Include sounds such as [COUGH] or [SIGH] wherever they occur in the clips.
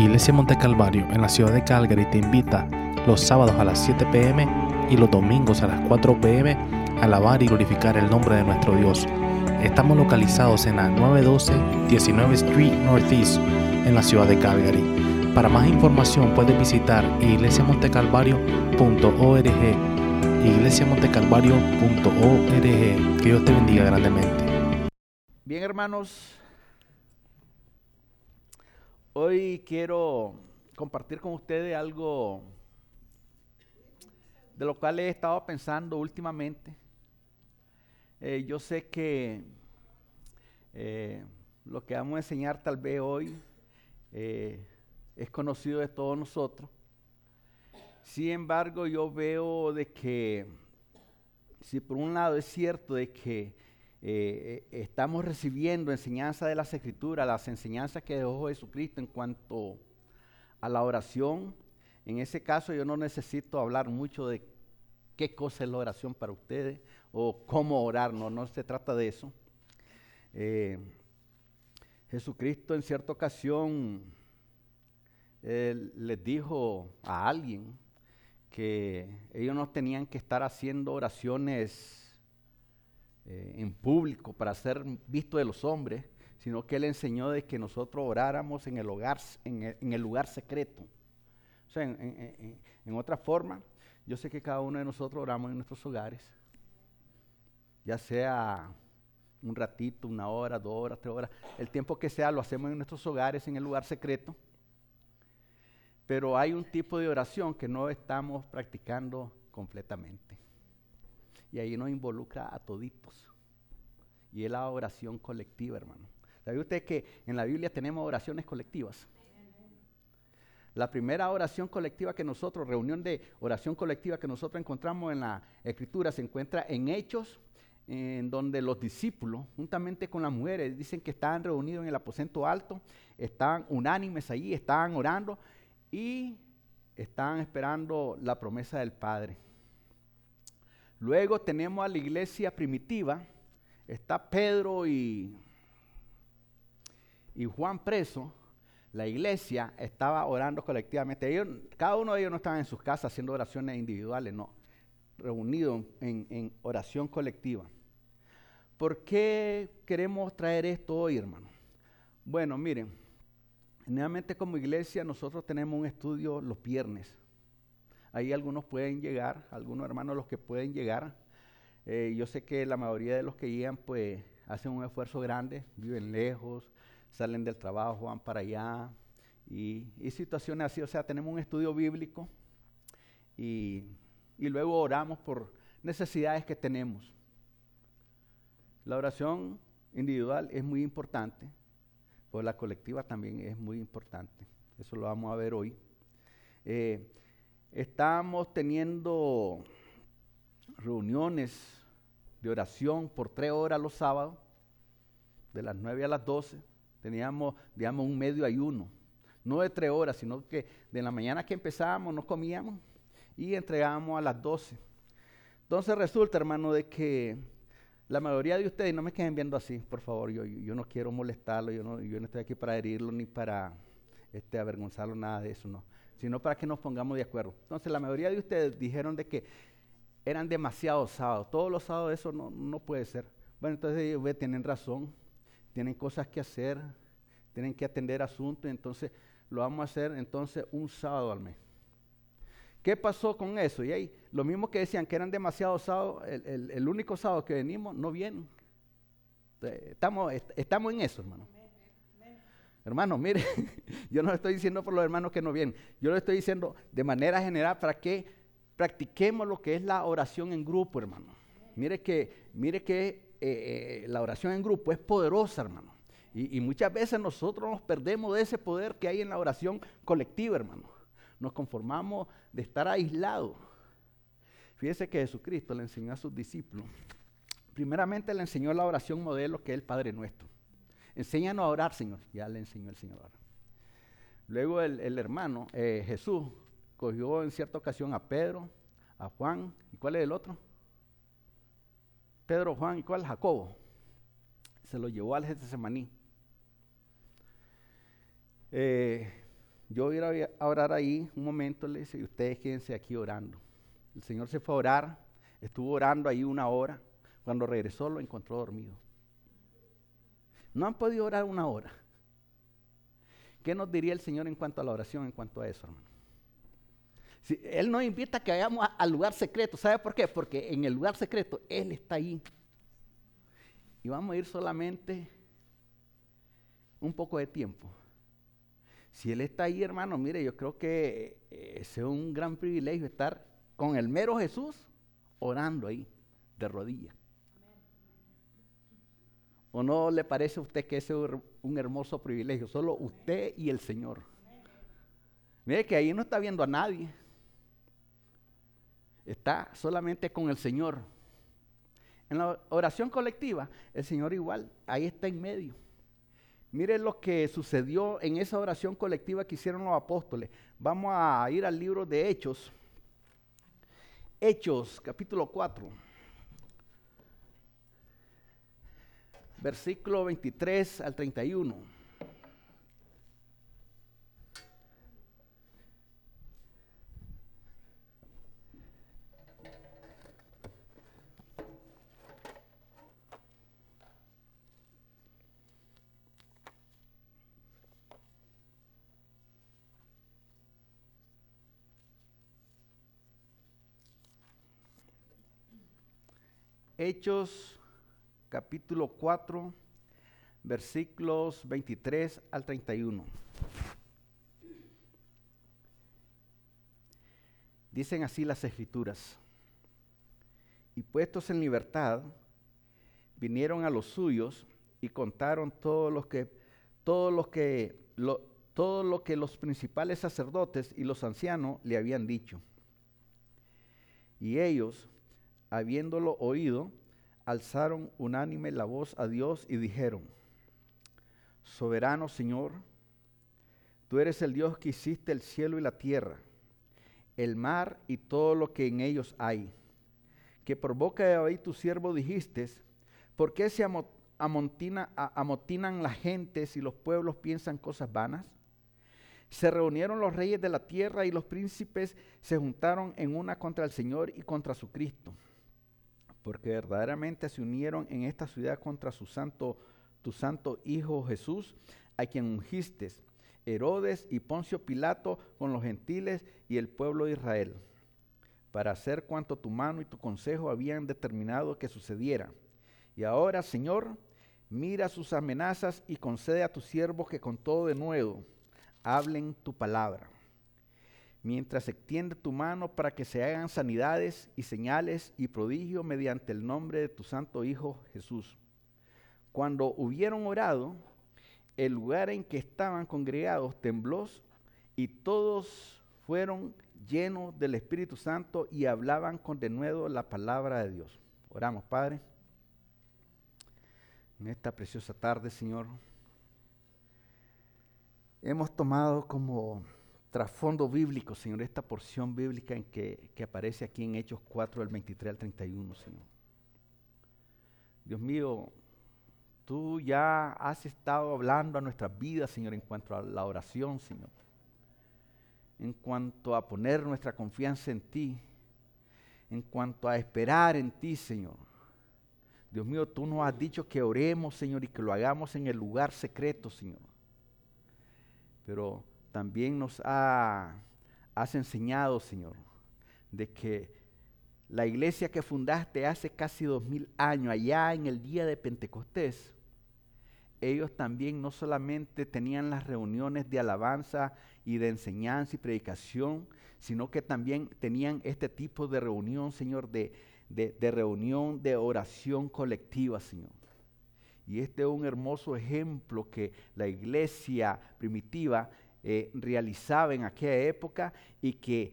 Iglesia Monte Calvario en la ciudad de Calgary te invita los sábados a las 7 pm y los domingos a las 4 pm a alabar y glorificar el nombre de nuestro Dios. Estamos localizados en la 912 19 Street Northeast en la ciudad de Calgary. Para más información puedes visitar iglesiamontecalvario.org iglesiamontecalvario.org Que Dios te bendiga grandemente. Bien, hermanos, hoy quiero compartir con ustedes algo de lo cual he estado pensando últimamente. Eh, yo sé que eh, lo que vamos a enseñar tal vez hoy eh, es conocido de todos nosotros. Sin embargo, yo veo de que, si por un lado es cierto de que estamos recibiendo enseñanza de las escrituras, las enseñanzas que dejó Jesucristo en cuanto a la oración, en ese caso yo no necesito hablar mucho de qué cosa es la oración para ustedes o cómo orar, no, no se trata de eso. Eh, Jesucristo en cierta ocasión les dijo a alguien que ellos no tenían que estar haciendo oraciones eh, en público para ser visto de los hombres, sino que él enseñó de que nosotros oráramos en el, hogar, en el, lugar secreto. O sea, en, en otra forma, yo sé que cada uno de nosotros oramos en nuestros hogares, ya sea un ratito, una hora, dos horas, tres horas, el tiempo que sea lo hacemos en nuestros hogares, en el lugar secreto. Pero hay un tipo de oración que no estamos practicando completamente. Y ahí nos involucra a toditos. Y es la oración colectiva, hermano. ¿Sabe usted que en la Biblia tenemos oraciones colectivas? La primera oración colectiva que nosotros, reunión de oración colectiva que nosotros encontramos en la escritura, se encuentra en Hechos, en donde los discípulos, juntamente con las mujeres, dicen que estaban reunidos en el aposento alto, estaban unánimes allí, estaban orando y estaban esperando la promesa del Padre. Luego tenemos a la iglesia primitiva, está Pedro y, y Juan preso, la iglesia estaba orando colectivamente. Cada uno de ellos no estaba en sus casas haciendo oraciones individuales, no, reunidos en, oración colectiva. ¿Por qué queremos traer esto hoy, hermano? Bueno, miren, generalmente como iglesia nosotros tenemos un estudio los viernes. Ahí algunos pueden llegar, algunos hermanos los que pueden llegar. Eh, yo sé que la mayoría de los que llegan pues hacen un esfuerzo grande, viven lejos, salen del trabajo, van para allá, y, situaciones así. O sea, tenemos un estudio bíblico y, luego oramos por necesidades que tenemos. La oración individual es muy importante, pero la colectiva también es muy importante. Eso lo vamos a ver hoy. Eh, estamos teniendo reuniones de oración por tres horas los sábados, de las 9 a las 12 teníamos, digamos, un medio ayuno. No de tres horas, sino que de la mañana que empezábamos, nos comíamos y entregábamos a las doce. Entonces resulta, hermano, de que la mayoría de ustedes, no me queden viendo así, por favor, yo, yo no quiero molestarlo, yo no, yo no estoy aquí para herirlo ni para este, avergonzarlo, nada de eso, no, sino para que nos pongamos de acuerdo. Entonces la mayoría de ustedes dijeron de que eran demasiados sábados, todos los sábados eso no, no puede ser. Bueno, entonces ellos tienen razón, tienen cosas que hacer, tienen que atender asuntos, entonces lo vamos a hacer entonces un sábado al mes. ¿Qué pasó con eso? Y ahí, lo mismo que decían que eran demasiados sábados, el, único sábado que venimos no vienen. Estamos, estamos en eso, hermano. Hermano, mire, [LAUGHS] yo no estoy diciendo por los hermanos que no vienen, yo lo estoy diciendo de manera general para que practiquemos lo que es la oración en grupo, hermano. Mire que, mire que eh, eh, la oración en grupo es poderosa, hermano. Y, muchas veces nosotros nos perdemos de ese poder que hay en la oración colectiva, hermano. Nos conformamos de estar aislados. Fíjese que Jesucristo le enseñó a sus discípulos. Primeramente le enseñó la oración modelo que es el Padre Nuestro. Enséñanos a orar, Señor. Ya le enseñó el Señor. Luego el, hermano eh, Jesús cogió en cierta ocasión a Pedro, a Juan, ¿y cuál es el otro? Pedro, Juan y cuál, Jacobo. Se lo llevó al Getsemaní. Eh, yo voy a orar ahí un momento, le dice, y ustedes quédense aquí orando. El Señor se fue a orar, estuvo orando ahí una hora. Cuando regresó lo encontró dormido. No han podido orar una hora. ¿Qué nos diría el Señor en cuanto a la oración, en cuanto a eso, hermano? Si él nos invita a que vayamos al lugar secreto. ¿Sabe por qué? Porque en el lugar secreto Él está ahí. Y vamos a ir solamente un poco de tiempo. Si Él está ahí, hermano, mire, yo creo que eh, es un gran privilegio estar con el mero Jesús orando ahí, de rodillas. ¿O no le parece a usted que ese es un hermoso privilegio? Solo usted y el Señor. Mire que ahí no está viendo a nadie. Está solamente con el Señor. En la oración colectiva, el Señor igual, ahí está en medio. Mire lo que sucedió en esa oración colectiva que hicieron los apóstoles. Vamos a ir al libro de Hechos. Hechos, capítulo 4. Versículo 23 al 31. Hechos capítulo 4, versículos 23 al 31. Dicen así las escrituras. Y puestos en libertad, vinieron a los suyos y contaron todo lo que, todo lo que, todo lo que los principales sacerdotes y los ancianos le habían dicho. Y ellos, habiéndolo oído, alzaron unánime la voz a Dios y dijeron, Soberano Señor, tú eres el Dios que hiciste el cielo y la tierra, el mar y todo lo que en ellos hay, que por boca de David tu siervo dijiste, ¿por qué se amotinan las gentes y los pueblos piensan cosas vanas? Se reunieron los reyes de la tierra y los príncipes se juntaron en una contra el Señor y contra su Cristo porque verdaderamente se unieron en esta ciudad contra su santo, tu santo Hijo Jesús, a quien ungiste, Herodes y Poncio Pilato con los gentiles y el pueblo de Israel, para hacer cuanto tu mano y tu consejo habían determinado que sucediera. Y ahora, Señor, mira sus amenazas y concede a tus siervos que con todo de nuevo hablen tu palabra mientras extiende tu mano para que se hagan sanidades y señales y prodigios mediante el nombre de tu santo Hijo Jesús. Cuando hubieron orado, el lugar en que estaban congregados tembló y todos fueron llenos del Espíritu Santo y hablaban con denuedo la palabra de Dios. Oramos, Padre. En esta preciosa tarde, Señor, hemos tomado como trasfondo bíblico, Señor, esta porción bíblica en que, que, aparece aquí en Hechos 4, del 23 al 31, Señor. Dios mío, tú ya has estado hablando a nuestras vidas, Señor, en cuanto a la oración, Señor. En cuanto a poner nuestra confianza en ti. En cuanto a esperar en ti, Señor. Dios mío, tú nos has dicho que oremos, Señor, y que lo hagamos en el lugar secreto, Señor. Pero también nos ha, has enseñado, Señor, de que la iglesia que fundaste hace casi dos mil años, allá en el día de Pentecostés, ellos también no solamente tenían las reuniones de alabanza y de enseñanza y predicación, sino que también tenían este tipo de reunión, Señor, de, de reunión de oración colectiva, Señor. Y este es un hermoso ejemplo que la iglesia primitiva eh, realizaba en aquella época y que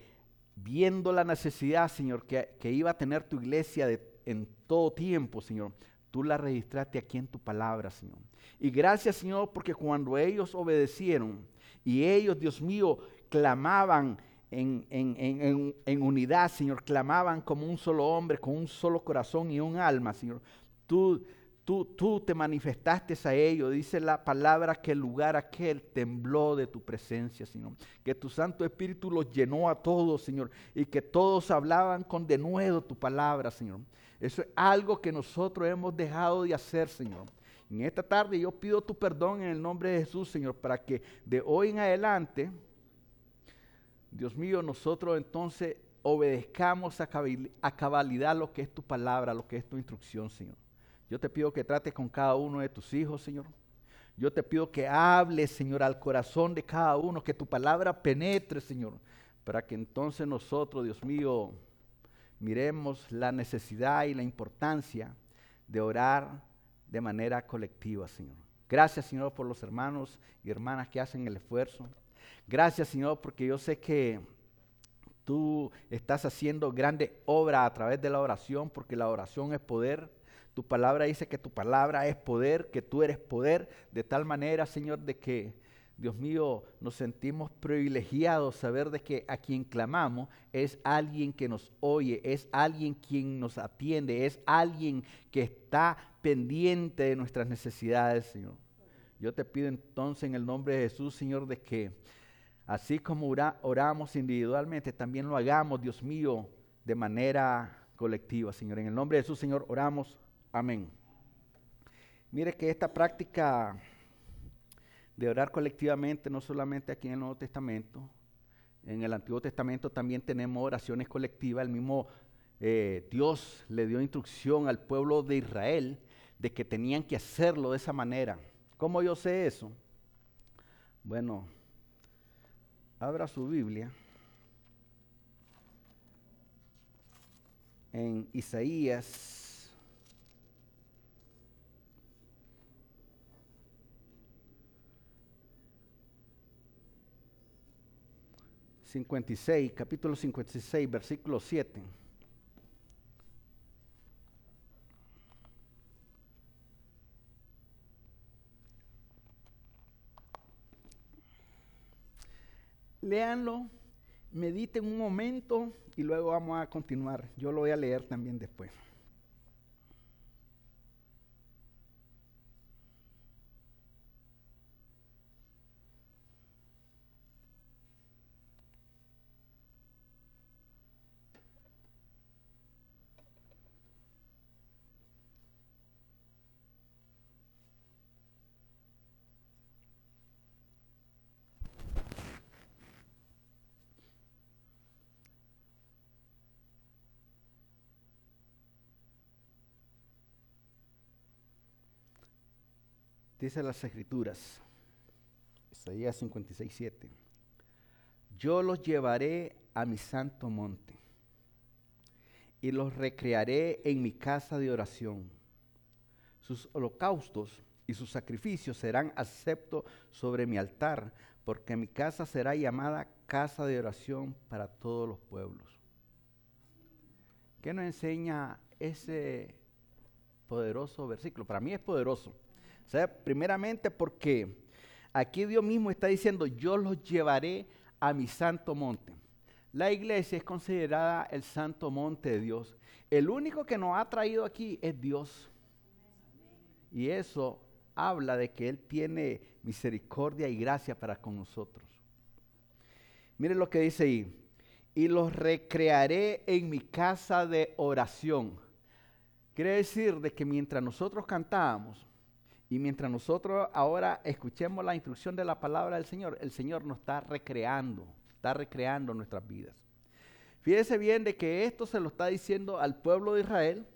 viendo la necesidad, Señor, que, iba a tener tu iglesia en todo tiempo, Señor, tú la registraste aquí en tu palabra, Señor. Y gracias, Señor, porque cuando ellos obedecieron y ellos, Dios mío, clamaban en, en, unidad, Señor, clamaban como un solo hombre, con un solo corazón y un alma, Señor, tú tú, tú te manifestaste a ellos. Dice la palabra que el lugar aquel tembló de tu presencia, Señor. Que tu Santo Espíritu los llenó a todos, Señor. Y que todos hablaban con denuedo tu palabra, Señor. Eso es algo que nosotros hemos dejado de hacer, Señor. En esta tarde yo pido tu perdón en el nombre de Jesús, Señor, para que de hoy en adelante, Dios mío, nosotros entonces obedezcamos a cabalidad lo que es tu palabra, lo que es tu instrucción, Señor. Yo te pido que trates con cada uno de tus hijos, Señor. Yo te pido que hables, Señor, al corazón de cada uno, que tu palabra penetre, Señor, para que entonces nosotros, Dios mío, miremos la necesidad y la importancia de orar de manera colectiva, Señor. Gracias, Señor, por los hermanos y hermanas que hacen el esfuerzo. Gracias, Señor, porque yo sé que tú estás haciendo grande obra a través de la oración, porque la oración es poder. Tu palabra dice que tu palabra es poder, que tú eres poder, de tal manera, Señor, de que, Dios mío, nos sentimos privilegiados saber de que a quien clamamos es alguien que nos oye, es alguien quien nos atiende, es alguien que está pendiente de nuestras necesidades, Señor. Yo te pido entonces en el nombre de Jesús, Señor, de que así como oramos individualmente, también lo hagamos, Dios mío, de manera colectiva, Señor. En el nombre de Jesús, Señor, oramos. Amén. Mire que esta práctica de orar colectivamente, no solamente aquí en el Nuevo Testamento, en el Antiguo Testamento también tenemos oraciones colectivas. El mismo eh, Dios le dio instrucción al pueblo de Israel de que tenían que hacerlo de esa manera. ¿Cómo yo sé eso? Bueno, abra su Biblia en Isaías 56, capítulo 56, versículo 7. Léanlo, mediten un momento y luego vamos a continuar. Yo lo voy a leer también después. Dice las escrituras, Isaías 56, 7. Yo los llevaré a mi santo monte y los recrearé en mi casa de oración. Sus holocaustos y sus sacrificios serán aceptos sobre mi altar, porque mi casa será llamada casa de oración para todos los pueblos. ¿Qué nos enseña ese poderoso versículo? Para mí es poderoso primeramente porque aquí Dios mismo está diciendo, yo los llevaré a mi santo monte. La iglesia es considerada el santo monte de Dios. El único que nos ha traído aquí es Dios. Y eso habla de que Él tiene misericordia y gracia para con nosotros. Miren lo que dice ahí. Y los recrearé en mi casa de oración. Quiere decir de que mientras nosotros cantábamos, y mientras nosotros ahora escuchemos la instrucción de la palabra del Señor, el Señor nos está recreando, está recreando nuestras vidas. Fíjese bien de que esto se lo está diciendo al pueblo de Israel,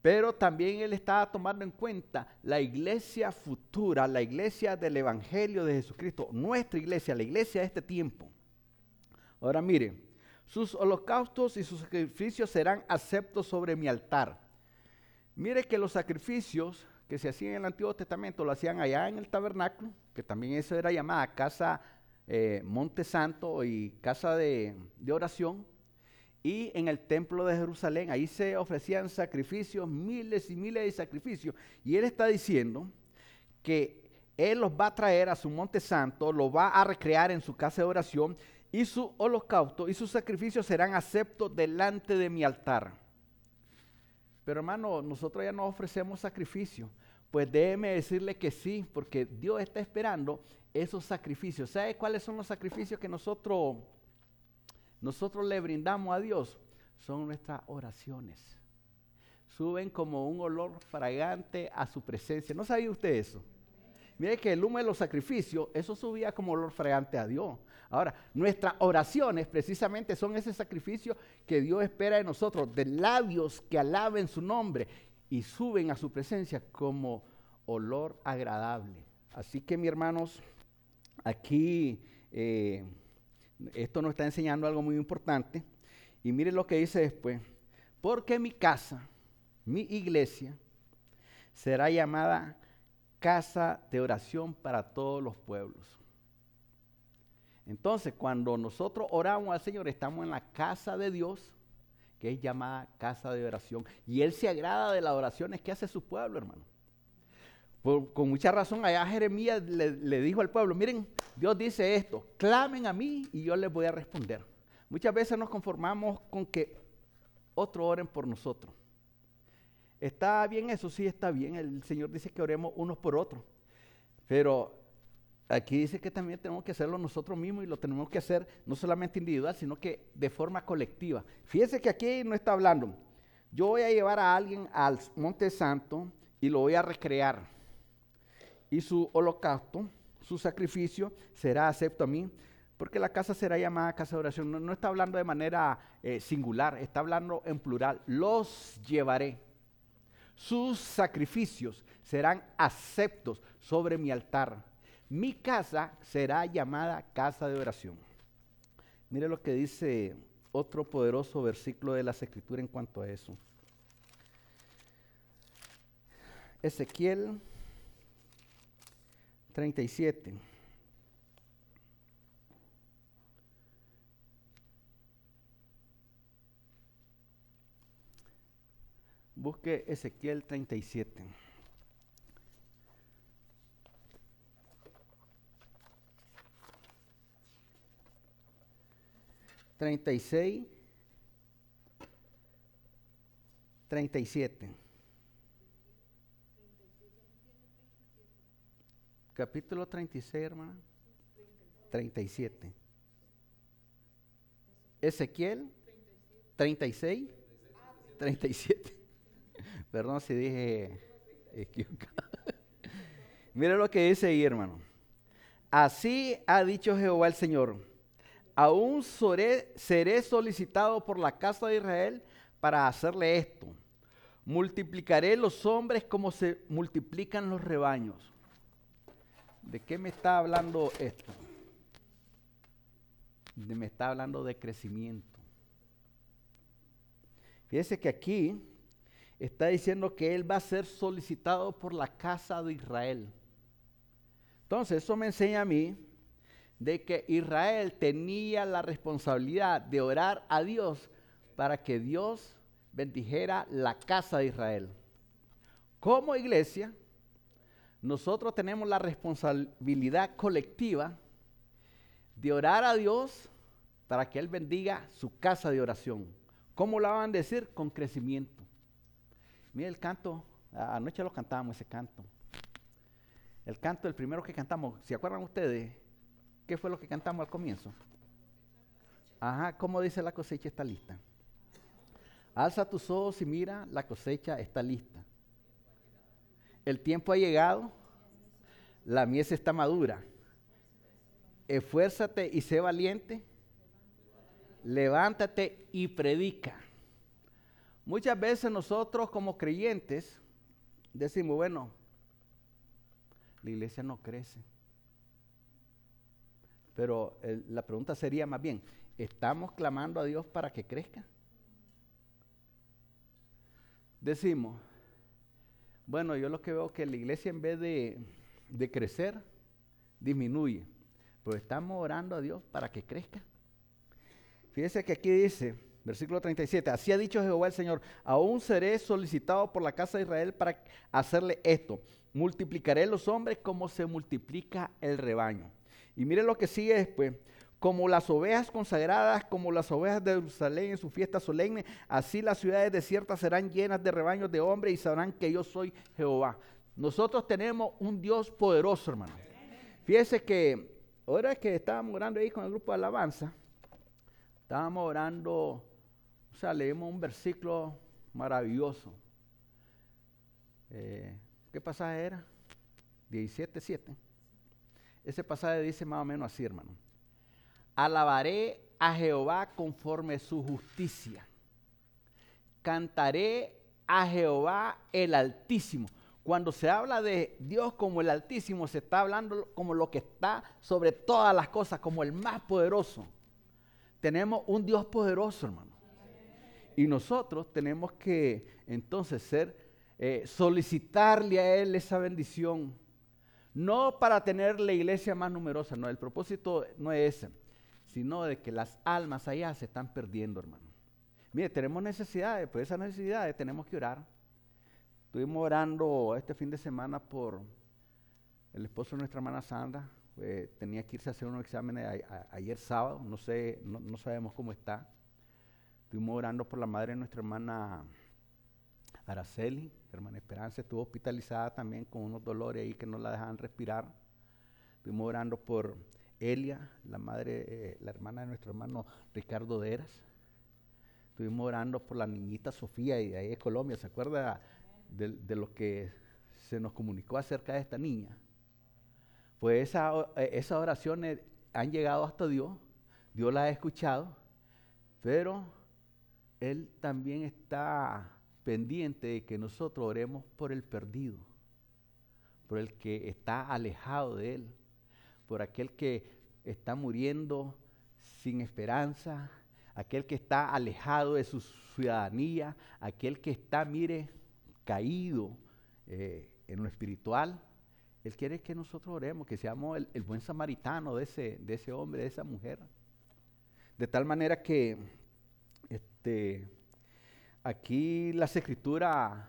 pero también Él está tomando en cuenta la iglesia futura, la iglesia del Evangelio de Jesucristo, nuestra iglesia, la iglesia de este tiempo. Ahora mire, sus holocaustos y sus sacrificios serán aceptos sobre mi altar. Mire que los sacrificios que se hacían en el Antiguo Testamento lo hacían allá en el tabernáculo, que también eso era llamada casa eh, Monte Santo y casa de, de oración, y en el templo de Jerusalén, ahí se ofrecían sacrificios, miles y miles de sacrificios, y él está diciendo que él los va a traer a su monte santo, lo va a recrear en su casa de oración, y su holocausto y sus sacrificios serán aceptos delante de mi altar. Pero hermano, nosotros ya no ofrecemos sacrificio. Pues déjeme decirle que sí, porque Dios está esperando esos sacrificios. ¿Sabe cuáles son los sacrificios que nosotros, nosotros le brindamos a Dios? Son nuestras oraciones. Suben como un olor fragante a su presencia. ¿No sabía usted eso? Mire que el humo de los sacrificios, eso subía como olor fragante a Dios. Ahora, nuestras oraciones precisamente son ese sacrificio que Dios espera de nosotros, de labios que alaben su nombre y suben a su presencia como olor agradable. Así que, mis hermanos, aquí eh, esto nos está enseñando algo muy importante. Y mire lo que dice después. Porque mi casa, mi iglesia, será llamada casa de oración para todos los pueblos. Entonces, cuando nosotros oramos al Señor, estamos en la casa de Dios, que es llamada casa de oración. Y Él se agrada de las oraciones que hace su pueblo, hermano. con mucha razón, allá Jeremías le, le, dijo al pueblo, miren, Dios dice esto, clamen a mí y yo les voy a responder. Muchas veces nos conformamos con que otros oren por nosotros. ¿Está bien eso? Sí, está bien. El Señor dice que oremos unos por otros. Pero aquí dice que también tenemos que hacerlo nosotros mismos y lo tenemos que hacer no solamente individual, sino que de forma colectiva. Fíjese que aquí no está hablando. Yo voy a llevar a alguien al Monte Santo y lo voy a recrear. Y su holocausto, su sacrificio será acepto a mí, porque la casa será llamada casa de oración. No, está hablando de manera eh, singular, está hablando en plural. Los llevaré. Sus sacrificios serán aceptos sobre mi altar mi casa será llamada casa de oración. Mire lo que dice otro poderoso versículo de las Escrituras en cuanto a eso. Ezequiel 37. Busque Ezequiel 37. 36, 37. Capítulo 36, hermana. 37. Ezequiel 36, 37. [LAUGHS] Perdón si dije equivocado. [LAUGHS] Mira lo que dice ahí, hermano. Así ha dicho Jehová el Señor aún seré, solicitado por la casa de Israel para hacerle esto. Multiplicaré los hombres como se multiplican los rebaños. ¿De qué me está hablando esto? me está hablando de crecimiento. Fíjese que aquí está diciendo que él va a ser solicitado por la casa de Israel. Entonces, eso me enseña a mí de que Israel tenía la responsabilidad de orar a Dios para que Dios bendijera la casa de Israel. Como iglesia, nosotros tenemos la responsabilidad colectiva de orar a Dios para que Él bendiga su casa de oración. ¿Cómo la van a decir? Con crecimiento. Mire el canto, anoche lo cantábamos ese canto. El canto, el primero que cantamos, ¿se acuerdan ustedes? ¿Qué fue lo que cantamos al comienzo? Ajá, ¿cómo dice la cosecha está lista? Alza tus ojos y mira, la cosecha está lista. El tiempo ha llegado, la mies está madura. Esfuérzate y sé valiente. Levántate y predica. Muchas veces nosotros como creyentes decimos, bueno, la iglesia no crece. Pero la pregunta sería más bien, ¿estamos clamando a Dios para que crezca? Decimos, bueno, yo lo que veo es que la iglesia en vez de, de crecer, disminuye. Pero estamos orando a Dios para que crezca. Fíjese que aquí dice, versículo 37, así ha dicho Jehová el Señor, aún seré solicitado por la casa de Israel para hacerle esto. Multiplicaré los hombres como se multiplica el rebaño. Y mire lo que sigue después. como las ovejas consagradas, como las ovejas de Jerusalén en su fiesta solemne, así las ciudades desiertas serán llenas de rebaños de hombres y sabrán que yo soy Jehová. Nosotros tenemos un Dios poderoso, hermano. Fíjese que ahora que estábamos orando ahí con el grupo de alabanza, estábamos orando, o sea, leímos un versículo maravilloso. Eh, ¿Qué pasaje era? 17.7. Ese pasaje dice más o menos así, hermano. Alabaré a Jehová conforme su justicia. Cantaré a Jehová el Altísimo. Cuando se habla de Dios como el Altísimo, se está hablando como lo que está sobre todas las cosas, como el más poderoso. Tenemos un Dios poderoso, hermano. Y nosotros tenemos que entonces ser, eh, solicitarle a Él esa bendición. No para tener la iglesia más numerosa, no, el propósito no es ese sino de que las almas allá se están perdiendo, hermano. Mire, tenemos necesidades, por esas necesidades tenemos que orar. Estuvimos orando este fin de semana por el esposo de nuestra hermana Sandra. tenía que irse a hacer unos exámenes ayer sábado, no sé, no, sabemos cómo está. Estuvimos orando por la madre de nuestra hermana Araceli, hermana Esperanza, estuvo hospitalizada también con unos dolores ahí que no la dejaban respirar. Estuvimos orando por Elia, la madre, eh, la hermana de nuestro hermano Ricardo Deras. Estuvimos orando por la niñita Sofía y de ahí de Colombia. ¿Se acuerda de, lo que se nos comunicó acerca de esta niña? Pues eh, esas oraciones han llegado hasta Dios. Dios las ha escuchado. Pero Él también está pendiente de que nosotros oremos por el perdido, por el que está alejado de Él por aquel que está muriendo sin esperanza, aquel que está alejado de su ciudadanía, aquel que está, mire, caído eh, en lo espiritual. Él quiere que nosotros oremos, que seamos el, buen samaritano de ese, de ese hombre, de esa mujer. De tal manera que este, aquí las escrituras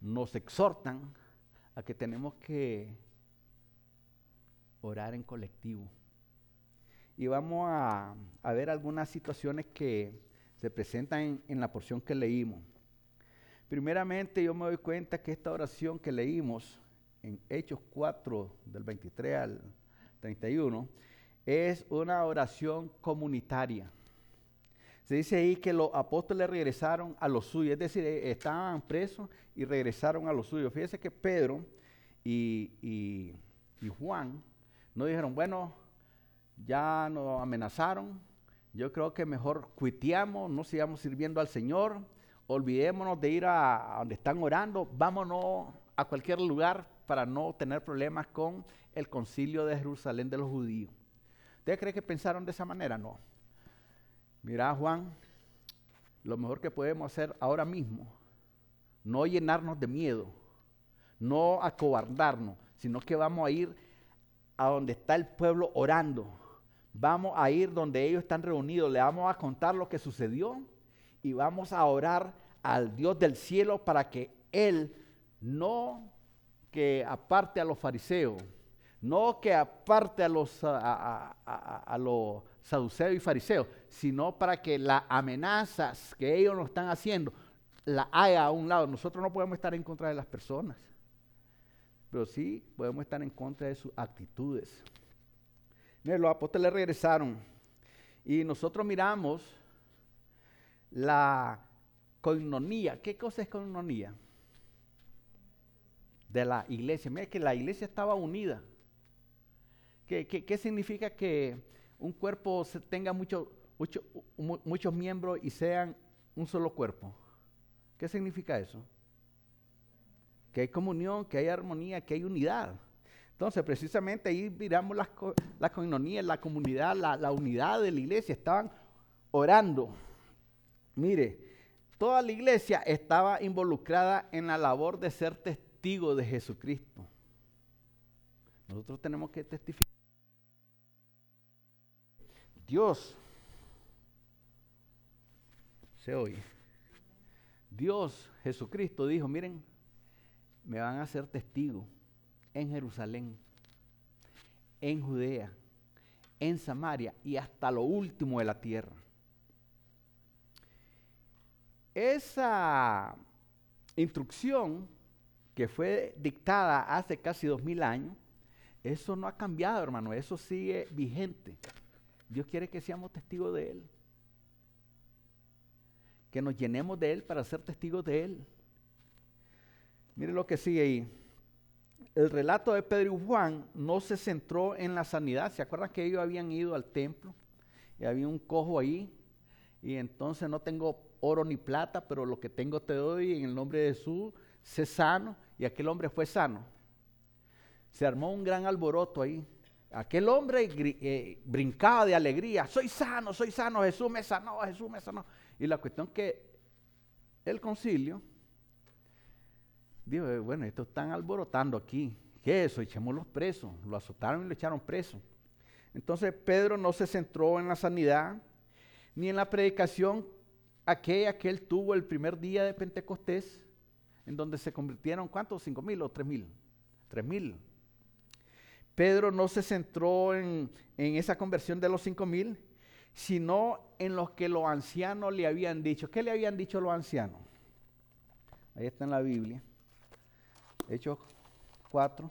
nos exhortan a que tenemos que orar en colectivo. Y vamos a, ver algunas situaciones que se presentan en, la porción que leímos. Primeramente yo me doy cuenta que esta oración que leímos en Hechos 4 del 23 al 31 es una oración comunitaria. Se dice ahí que los apóstoles regresaron a los suyos, es decir, eh, estaban presos y regresaron a los suyos. Fíjese que Pedro y Juan no dijeron, bueno, ya nos amenazaron, yo creo que mejor cuiteamos, no sigamos sirviendo al Señor, olvidémonos de ir a, donde están orando, vámonos a cualquier lugar para no tener problemas con el concilio de Jerusalén de los judíos. ¿Usted cree que pensaron de esa manera? No. Mira, Juan, lo mejor que podemos hacer ahora mismo, no llenarnos de miedo, no acobardarnos, sino que vamos a ir a donde está el pueblo orando. Vamos a ir donde ellos están reunidos, le vamos a contar lo que sucedió y vamos a orar al Dios del cielo para que Él no que aparte a los fariseos, no que aparte a los, a, los saduceos y fariseos, sino para que las amenazas que ellos nos están haciendo la haya a un lado. Nosotros no podemos estar en contra de las personas pero sí podemos estar en contra de sus actitudes. Los apóstoles regresaron y nosotros miramos la coinonía. ¿Qué cosa es coinonía? De la iglesia. Mira que la iglesia estaba unida. ¿Qué, significa que un cuerpo tenga mucho, muchos miembros y sean un solo cuerpo? ¿Qué significa eso? que hay comunión, que hay armonía, que hay unidad. Entonces, precisamente ahí miramos la, la coinonía, la comunidad, la, unidad de la iglesia. Estaban orando. Mire, toda la iglesia estaba involucrada en la labor de ser testigo de Jesucristo. Nosotros tenemos que testificar. Dios se oye. Dios, Jesucristo dijo, miren, me van a ser testigo en Jerusalén, en Judea, en Samaria y hasta lo último de la tierra. Esa instrucción que fue dictada hace casi dos mil años, eso no ha cambiado, hermano, eso sigue vigente. Dios quiere que seamos testigos de Él. Que nos llenemos de Él para ser testigos de Él. Mire lo que sigue ahí. El relato de Pedro y Juan no se centró en la sanidad. ¿Se acuerdan que ellos habían ido al templo y había un cojo ahí? Y entonces no tengo oro ni plata, pero lo que tengo te doy en el nombre de Jesús, sé sano. Y aquel hombre fue sano. Se armó un gran alboroto ahí. Aquel hombre eh, brincaba de alegría. Soy sano, soy sano, Jesús me sanó, Jesús me sanó. Y la cuestión que el concilio dijo, bueno, estos están alborotando aquí. ¿Qué es eso? Echémoslos presos. Lo azotaron y lo echaron preso. Entonces Pedro no se centró en la sanidad ni en la predicación aquella que él tuvo el primer día de Pentecostés, en donde se convirtieron, ¿cuántos? ¿Cinco mil o tres mil? Tres mil. Pedro no se centró en, esa conversión de los cinco mil, sino en lo que los ancianos le habían dicho. ¿Qué le habían dicho los ancianos? Ahí está en la Biblia. Hechos 4.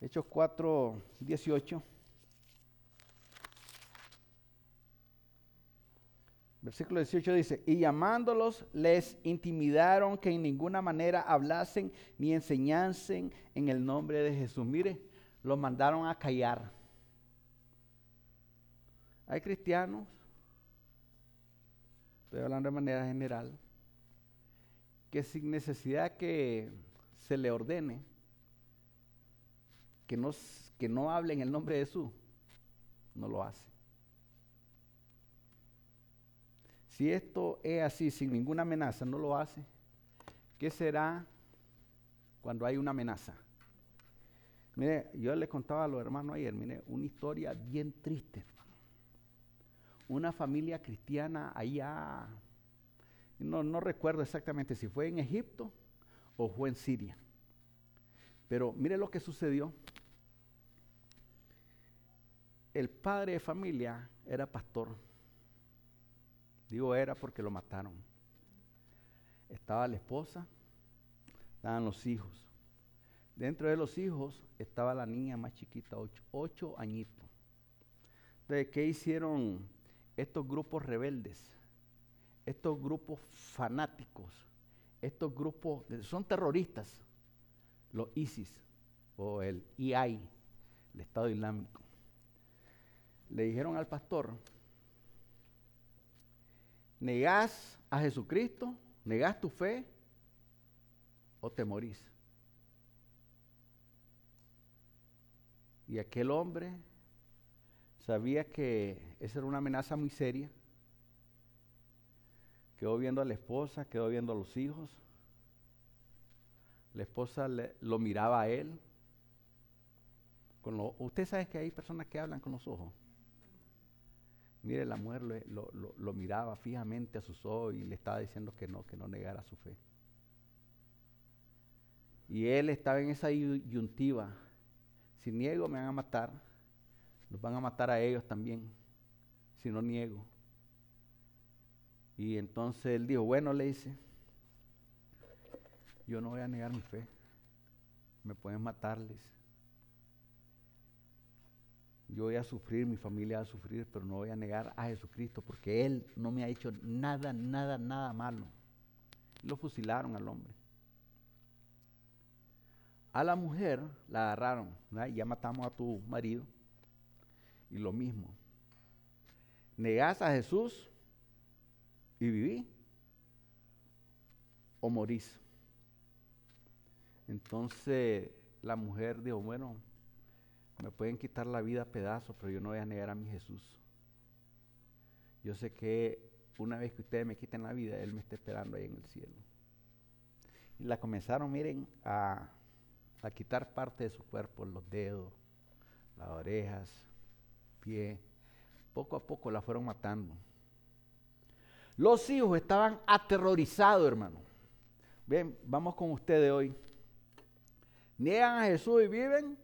Hechos 4, 18. Versículo 18 dice, y llamándolos les intimidaron que en ninguna manera hablasen ni enseñasen en el nombre de Jesús. Mire, los mandaron a callar. Hay cristianos, estoy hablando de manera general, que sin necesidad que se le ordene que no, que no hable en el nombre de Jesús, no lo hace. Si esto es así, sin ninguna amenaza, no lo hace, ¿qué será cuando hay una amenaza? Mire, yo le contaba a los hermanos ayer, mire, una historia bien triste. Una familia cristiana allá, no, no recuerdo exactamente si fue en Egipto o fue en Siria. Pero mire lo que sucedió. El padre de familia era pastor Digo era porque lo mataron. Estaba la esposa, estaban los hijos. Dentro de los hijos estaba la niña más chiquita, ocho, añitos. Entonces, ¿qué hicieron estos grupos rebeldes? Estos grupos fanáticos, estos grupos, son terroristas, los ISIS o el IAI, el Estado Islámico. Le dijeron al pastor, negás a Jesucristo, negás tu fe o te morís. Y aquel hombre sabía que esa era una amenaza muy seria. Quedó viendo a la esposa, quedó viendo a los hijos. La esposa lo miraba a él. Con usted sabe que hay personas que hablan con los ojos. Mire, la mujer lo, miraba fijamente a sus ojos y le estaba diciendo que no, que no negara su fe. Y él estaba en esa disyuntiva. Si niego, me van a matar. Los van a matar a ellos también. Si no niego. Y entonces él dijo, bueno, le dice, yo no voy a negar mi fe. Me pueden matarles yo voy a sufrir, mi familia va a sufrir, pero no voy a negar a Jesucristo porque Él no me ha hecho nada, nada, nada malo. Lo fusilaron al hombre. A la mujer la agarraron, ya matamos a tu marido. Y lo mismo. ¿Negás a Jesús y viví? ¿O morís? Entonces la mujer dijo, bueno, me pueden quitar la vida a pedazos, pero yo no voy a negar a mi Jesús. Yo sé que una vez que ustedes me quiten la vida, Él me está esperando ahí en el cielo. Y la comenzaron, miren, a, a quitar parte de su cuerpo, los dedos, las orejas, pie. Poco a poco la fueron matando. Los hijos estaban aterrorizados, hermano. Bien, vamos con ustedes hoy Niegan a Jesús y viven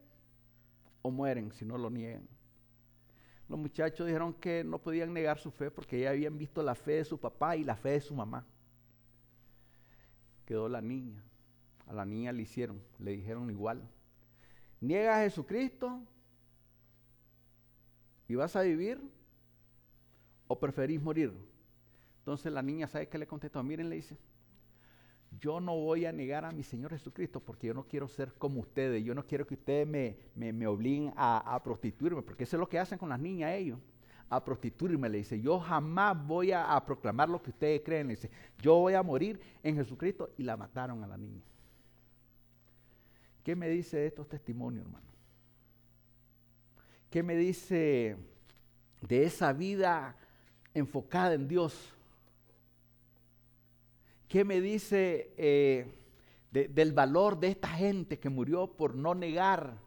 o mueren si no lo niegan. Los muchachos dijeron que no podían negar su fe porque ya habían visto la fe de su papá y la fe de su mamá. Quedó la niña. A la niña le hicieron, le dijeron igual. Niega a Jesucristo y vas a vivir o preferís morir. Entonces la niña, ¿sabe qué le contestó? Miren, le dice, yo no voy a negar a mi Señor Jesucristo porque yo no quiero ser como ustedes, yo no quiero que ustedes me, obliguen a, prostituirme, porque eso es lo que hacen con las niñas ellos, a prostituirme, le dice, yo jamás voy a, a proclamar lo que ustedes creen, le dice, yo voy a morir en Jesucristo y la mataron a la niña. ¿Qué me dice de estos testimonios, hermano? ¿Qué me dice de esa vida enfocada en Dios? ¿Qué me dice eh, del valor de esta gente que murió por no negar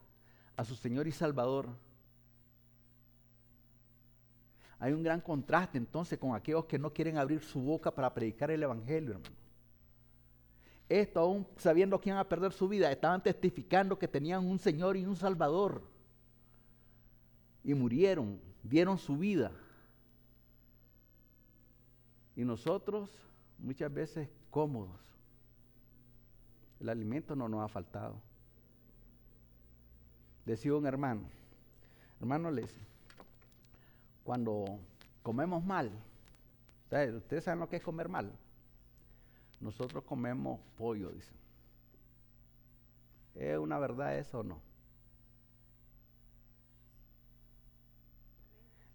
a su Señor y Salvador? Hay un gran contraste entonces con aquellos que no quieren abrir su boca para predicar el Evangelio, hermano. Esto aún sabiendo que iban a perder su vida, estaban testificando que tenían un Señor y un Salvador. Y murieron, dieron su vida. Y nosotros muchas veces cómodos. El alimento no nos ha faltado. Decía un hermano, hermano les, cuando comemos mal, ustedes saben lo que es comer mal. Nosotros comemos pollo, dicen. ¿Es una verdad eso o no?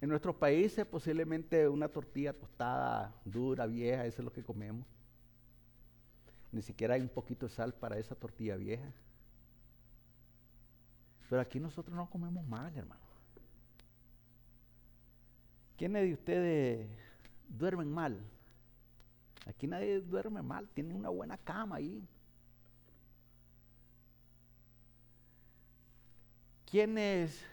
En nuestros países posiblemente una tortilla tostada, dura, vieja, eso es lo que comemos. Ni siquiera hay un poquito de sal para esa tortilla vieja. Pero aquí nosotros no comemos mal, hermano. ¿Quiénes de ustedes duermen mal? Aquí nadie duerme mal, tiene una buena cama ahí. ¿Quiénes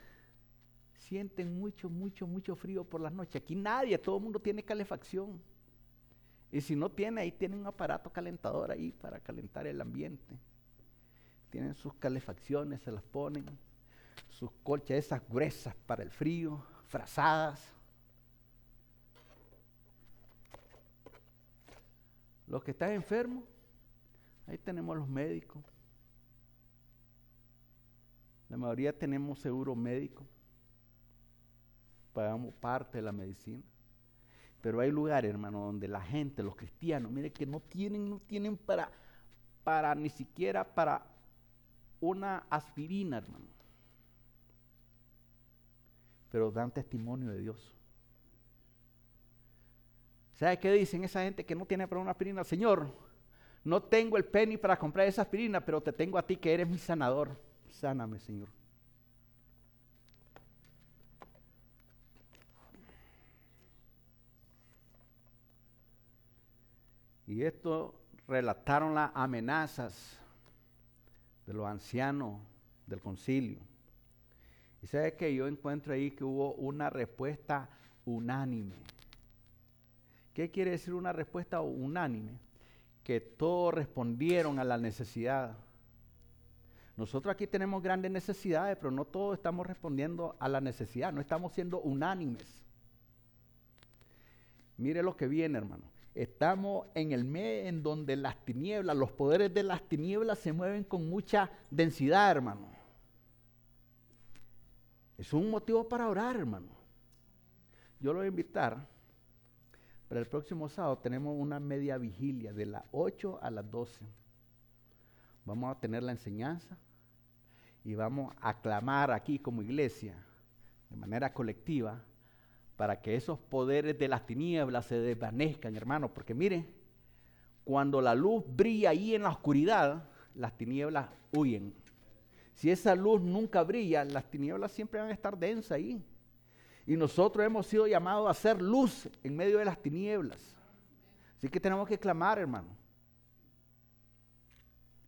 sienten mucho, mucho, mucho frío por las noches? Aquí nadie, todo el mundo tiene calefacción. Y si no tiene, ahí tiene un aparato calentador ahí para calentar el ambiente. Tienen sus calefacciones, se las ponen, sus colchas esas gruesas para el frío, frazadas. Los que están enfermos, ahí tenemos los médicos. La mayoría tenemos seguro médico. Pagamos parte de la medicina. Pero hay lugares, hermano, donde la gente, los cristianos, mire que no tienen, no tienen para, para ni siquiera para una aspirina, hermano. Pero dan testimonio de Dios. ¿Sabe qué dicen esa gente que no tiene para una aspirina? Señor, no tengo el penny para comprar esa aspirina, pero te tengo a ti que eres mi sanador. Sáname, Señor. Y esto relataron las amenazas de los ancianos del concilio. Y sabe que yo encuentro ahí que hubo una respuesta unánime. ¿Qué quiere decir una respuesta unánime? Que todos respondieron a la necesidad. Nosotros aquí tenemos grandes necesidades, pero no todos estamos respondiendo a la necesidad, no estamos siendo unánimes. Mire lo que viene, hermano. Estamos en el mes en donde las tinieblas, los poderes de las tinieblas se mueven con mucha densidad, hermano. Es un motivo para orar, hermano. Yo lo voy a invitar. Para el próximo sábado tenemos una media vigilia de las 8 a las 12. Vamos a tener la enseñanza y vamos a clamar aquí como iglesia, de manera colectiva, para que esos poderes de las tinieblas se desvanezcan, hermano. Porque mire, cuando la luz brilla ahí en la oscuridad, las tinieblas huyen. Si esa luz nunca brilla, las tinieblas siempre van a estar densas ahí. Y nosotros hemos sido llamados a hacer luz en medio de las tinieblas. Así que tenemos que clamar, hermano.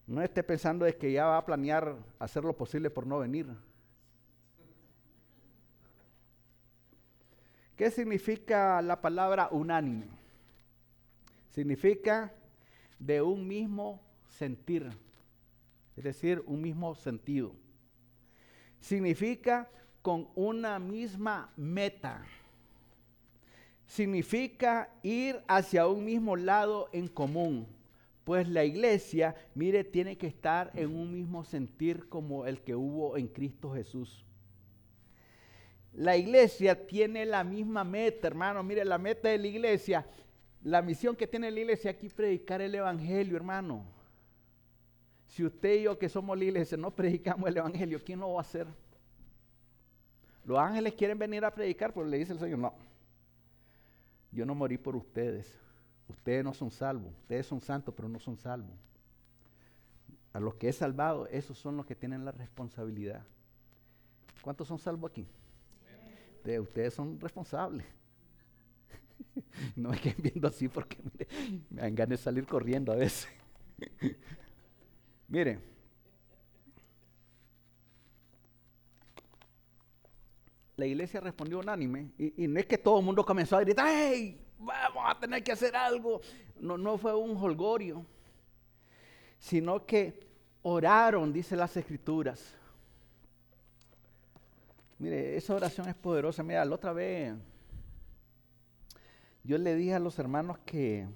No esté pensando de que ya va a planear hacer lo posible por no venir. ¿Qué significa la palabra unánime? Significa de un mismo sentir. es decir, un mismo sentido. Significa con una misma meta. Significa ir hacia un mismo lado en común. Pues la iglesia, mire, tiene que estar en un mismo sentir como el que hubo en Cristo Jesús. La iglesia tiene la misma meta, hermano. Mire, la meta de la iglesia, la misión que tiene la iglesia aquí predicar el evangelio, hermano. Si usted y yo que somos la iglesia no predicamos el evangelio, ¿quién lo va a hacer? Los ángeles quieren venir a predicar, pero le dice el Señor, no. Yo no morí por ustedes. Ustedes no son salvos. Ustedes son santos, pero no son salvos. A los que he salvado, esos son los que tienen la responsabilidad. ¿Cuántos son salvos aquí? Ustedes son responsables. [LAUGHS] No me queden viendo así porque me dan ganas salir corriendo a veces. [LAUGHS] Mire, la iglesia respondió unánime y, no es que todo el mundo comenzó a gritar, ¡hey! Vamos a tener que hacer algo. No, no fue un holgorio, sino que oraron, dice las escrituras. Mire, esa oración es poderosa. Mira, la otra vez yo le dije a los hermanos que,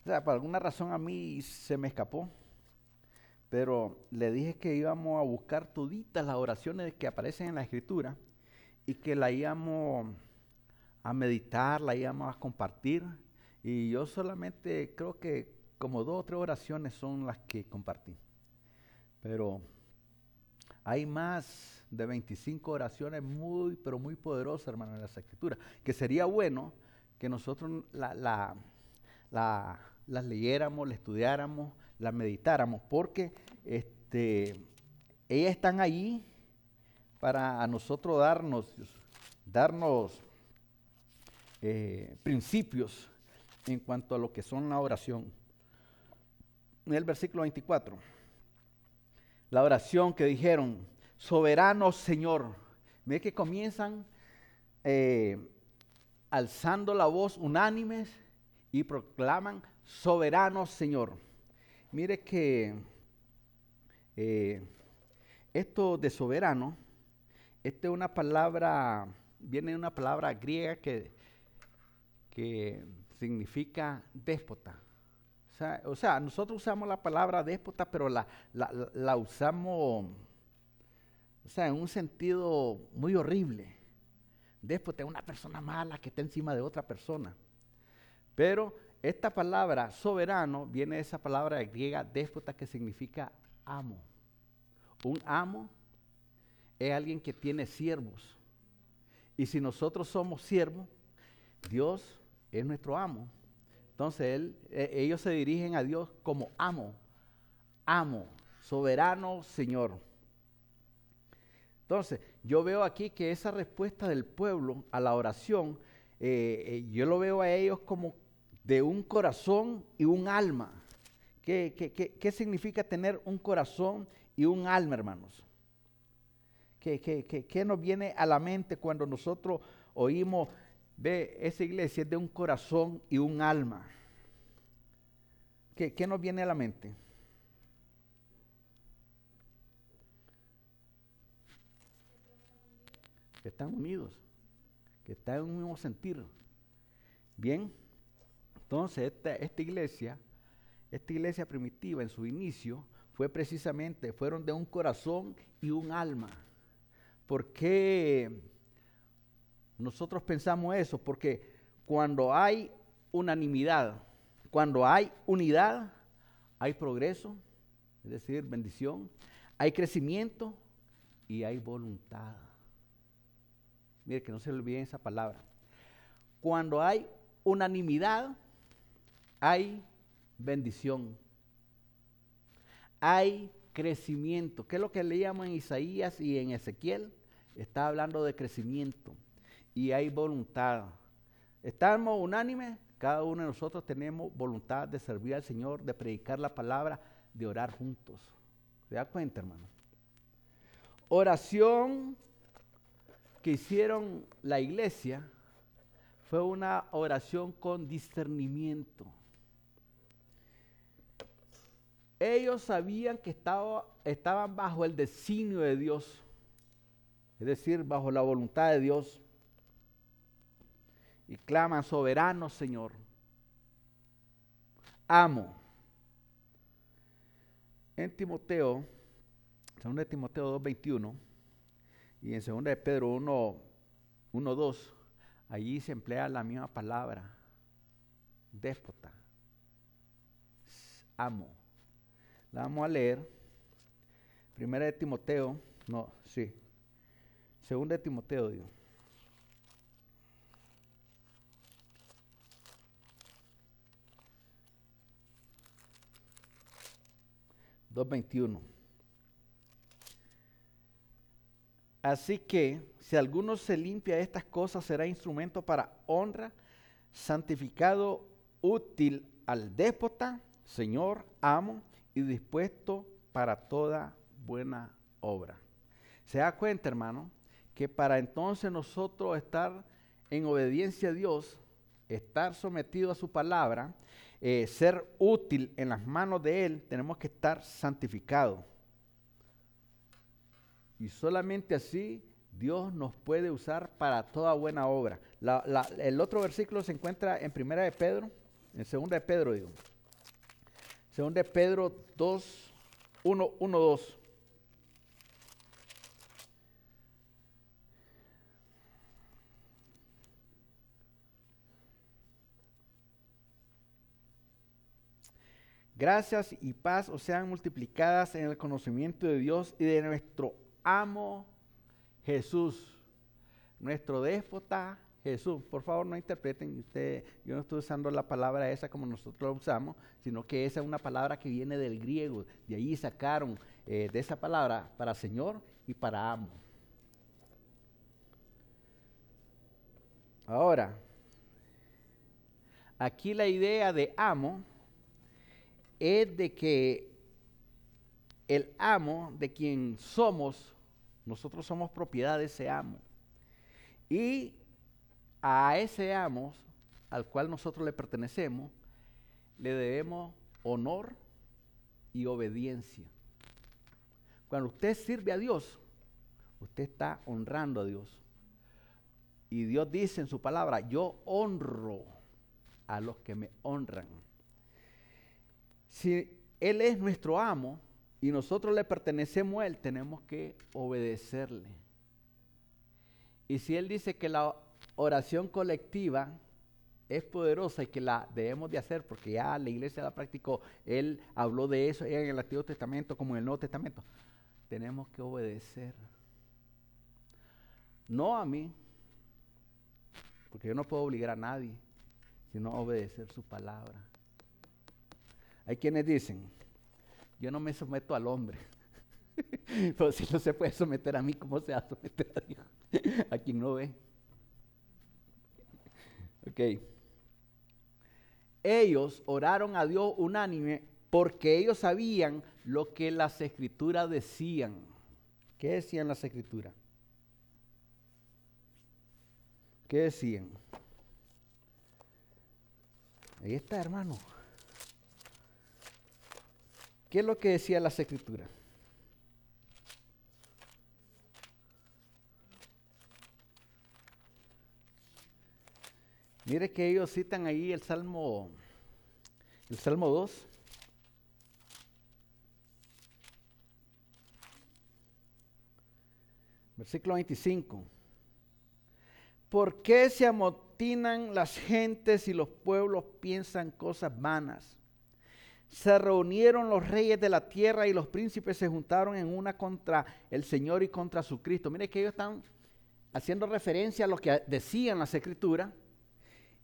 o sea, por alguna razón a mí se me escapó, pero le dije que íbamos a buscar toditas las oraciones que aparecen en la escritura y que la íbamos a meditar, la íbamos a compartir. Y yo solamente creo que como dos o tres oraciones son las que compartí. Pero hay más de 25 oraciones muy, pero muy poderosas, hermano, en las escrituras, que sería bueno que nosotros las leyéramos, las estudiáramos, las meditáramos, porque este, ellas están ahí para a nosotros darnos, darnos eh, principios en cuanto a lo que son la oración. En el versículo 24 la oración que dijeron, soberano Señor. Ve que comienzan eh, alzando la voz unánimes y proclaman, soberano Señor. Mire que eh, esto de soberano, esta es una palabra, viene de una palabra griega que, que significa déspota o sea, nosotros usamos la palabra déspota, pero la, la, usamos, o sea, en un sentido muy horrible. Déspota es una persona mala que está encima de otra persona. Pero esta palabra soberano viene de esa palabra griega déspota que significa amo. Un amo es alguien que tiene siervos. Y si nosotros somos siervos, Dios es nuestro amo. Entonces e, ellos se dirigen a Dios como amo, amo, soberano Señor. Entonces, yo veo aquí que esa respuesta del pueblo a la oración, eh, eh, yo lo veo a ellos como de un corazón y un alma. ¿Qué, qué, significa tener un corazón y un alma, hermanos? ¿Qué, qué nos viene a la mente cuando nosotros oímos Ve, esa iglesia es de un corazón y un alma. ¿Qué, nos viene a la mente? Que están unidos, que están en un mismo sentir. Bien, entonces esta, esta iglesia, esta iglesia primitiva en su inicio fue precisamente, fueron de un corazón y un alma. ¿Por qué? Nosotros pensamos eso porque cuando hay unanimidad, cuando hay unidad, hay progreso, es decir, bendición, hay crecimiento y hay voluntad. Mire que no se le olvide esa palabra. Cuando hay unanimidad, hay bendición. Hay crecimiento. ¿Qué es lo que leíamos en Isaías y en Ezequiel? Está hablando de crecimiento y hay voluntad. Estamos unánimes, cada uno de nosotros tenemos voluntad de servir al Señor, de predicar la palabra, de orar juntos. ¿Se da cuenta, hermano? Oración que hicieron la iglesia fue una oración con discernimiento. ellos sabían que estaba, estaban bajo el designio de Dios, es decir, bajo la voluntad de Dios. Y claman, soberano Señor, amo. En Timoteo, 2 de Timoteo 2.21 y en 2 de Pedro 1, 2, allí se emplea la misma palabra, déspota, amo. La vamos a leer. Primera de Timoteo, no, sí. Segunda de Timoteo, digo. 2.21. Así que si alguno se limpia de estas cosas, será instrumento para honra, santificado, útil al déspota, Señor, amo y dispuesto para toda buena obra. Se da cuenta, hermano, que para entonces nosotros estar en obediencia a Dios, estar sometido a su palabra, eh, ser útil en las manos de Él, tenemos que estar santificados. Y solamente así Dios nos puede usar para toda buena obra. el otro versículo se encuentra en Primera de Pedro, en Segunda de Pedro, digo. Segunda de Pedro 2, 1, 1, 2. Gracias y paz os sean multiplicadas en el conocimiento de Dios y de nuestro amo Jesús, nuestro déspota Jesús. Por favor, no interpreten usted, yo no estoy usando la palabra esa como nosotros la usamos, sino que esa es una palabra que viene del griego. De ahí sacaron eh, de esa palabra para Señor y para amo. Ahora, aquí la idea de amo es de que el amo de quien somos, nosotros somos propiedad de ese amo. Y a ese amo al cual nosotros le pertenecemos, le debemos honor y obediencia. Cuando usted sirve a Dios, usted está honrando a Dios. Y Dios dice en su palabra, yo honro a los que me honran. Si Él es nuestro amo, y nosotros le pertenecemos a Él, tenemos que obedecerle. Y si Él dice que la oración colectiva es poderosa y que la debemos de hacer porque ya la iglesia la practicó, Él habló de eso en el Antiguo Testamento como en el Nuevo Testamento, tenemos que obedecer. No a mí, porque yo no puedo obligar a nadie, sino a obedecer su palabra. Hay quienes dicen, yo no me someto al hombre. [LAUGHS] Pero si no se puede someter a mí, ¿cómo se va a someter a Dios? [LAUGHS] A quien no ve. Ok. Ellos oraron a Dios unánime porque ellos sabían lo que las escrituras decían. ¿Qué decían las escrituras? ¿Qué decían? Ahí está, hermano. ¿Qué es lo que decía la escrituras? Mire que ellos citan ahí el Salmo, el Salmo 2. Versículo 25. ¿Por qué se amotinan las gentes y los pueblos piensan cosas vanas? Se reunieron los reyes de la tierra y los príncipes se juntaron en una contra el Señor y contra su Cristo. Mire que ellos están haciendo referencia a lo que decían las escrituras.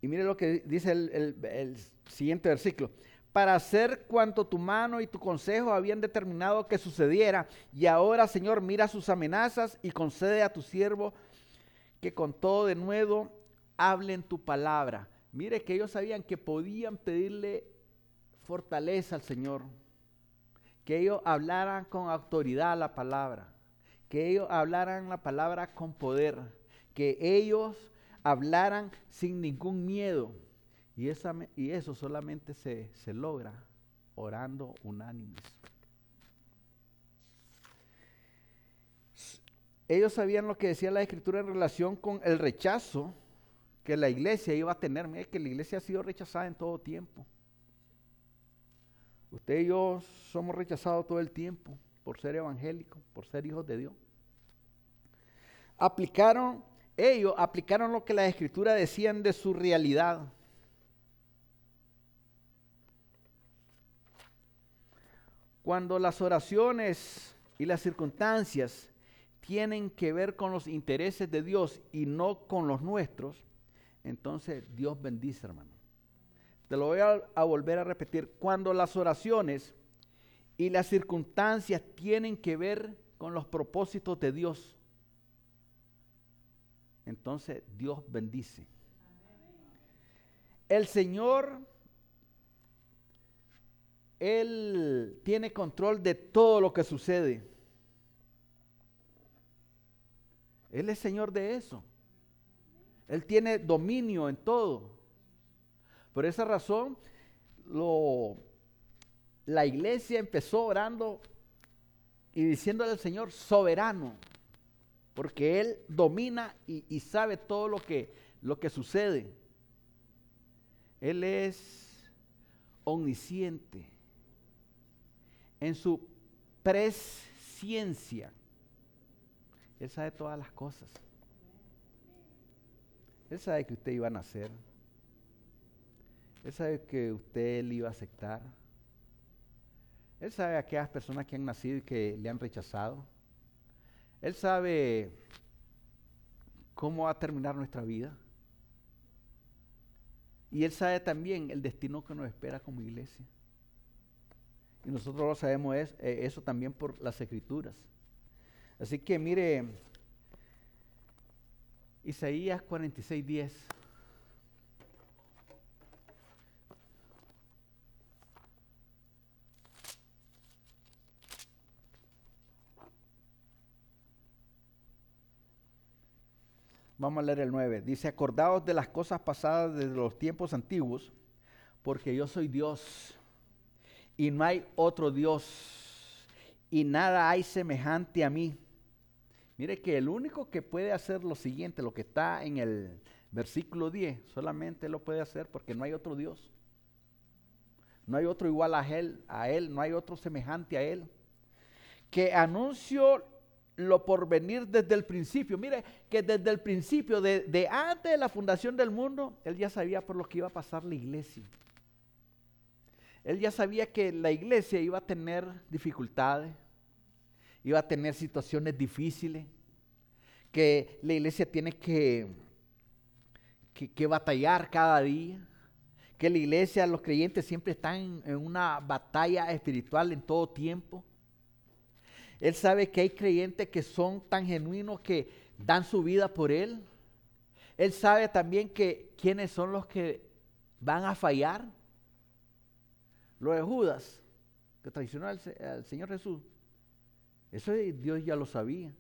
Y mire lo que dice el, siguiente versículo. Para hacer cuanto tu mano y tu consejo habían determinado que sucediera. Y ahora, Señor, mira sus amenazas y concede a tu siervo que con todo de nuevo hablen tu palabra. Mire que ellos sabían que podían pedirle fortaleza al Señor. Que ellos hablaran con autoridad la palabra. Que ellos hablaran la palabra con poder. Que ellos hablaran sin ningún miedo. Y, eso solamente se, se logra orando unánimes. Ellos sabían lo que decía la escritura en relación con el rechazo que la iglesia iba a tener. Mire que la iglesia ha sido rechazada en todo tiempo. Usted y yo somos rechazados todo el tiempo por ser evangélicos, por ser hijos de Dios. Aplicaron, ellos aplicaron lo que las escrituras decían de su realidad. Cuando las oraciones y las circunstancias tienen que ver con los intereses de Dios y no con los nuestros, entonces Dios bendice, hermano. Te lo voy a, volver a repetir. Cuando las oraciones y las circunstancias tienen que ver con los propósitos de Dios, entonces Dios bendice. El Señor él tiene control de todo lo que sucede. Él es Señor de eso. Él tiene dominio en todo. Por esa razón, la iglesia empezó orando y diciéndole al Señor soberano, porque Él domina y, sabe todo lo que, lo que sucede. Él es omnisciente en su presciencia. Él sabe todas las cosas. Él sabe que usted iba a nacer. Él sabe que usted le iba a aceptar. Él sabe a aquellas personas que han nacido y que le han rechazado. Él sabe cómo va a terminar nuestra vida. Y Él sabe también el destino que nos espera como iglesia. Y nosotros lo sabemos eh, eso también por las escrituras. Así que mire, Isaías 46, 10. Vamos a leer el 9. Dice, acordaos de las cosas pasadas desde los tiempos antiguos, porque yo soy Dios y no hay otro Dios y nada hay semejante a mí. Mire que el único que puede hacer lo siguiente, lo que está en el versículo 10, solamente lo puede hacer porque no hay otro Dios. No hay otro igual a él, a él, no hay otro semejante a él. Que anunció lo por venir desde el principio. Mire que desde el principio, de, de antes de la fundación del mundo, él ya sabía por lo que iba a pasar la iglesia. Él ya sabía que la iglesia iba a tener dificultades, iba a tener situaciones difíciles, que la iglesia tiene que, que, batallar cada día, que la iglesia, los creyentes siempre están en una batalla espiritual en todo tiempo. Él sabe que hay creyentes que son tan genuinos que dan su vida por Él. Él sabe también que quiénes son los que van a fallar. Lo de Judas, que traicionó al, Señor Jesús, eso Dios ya lo sabía.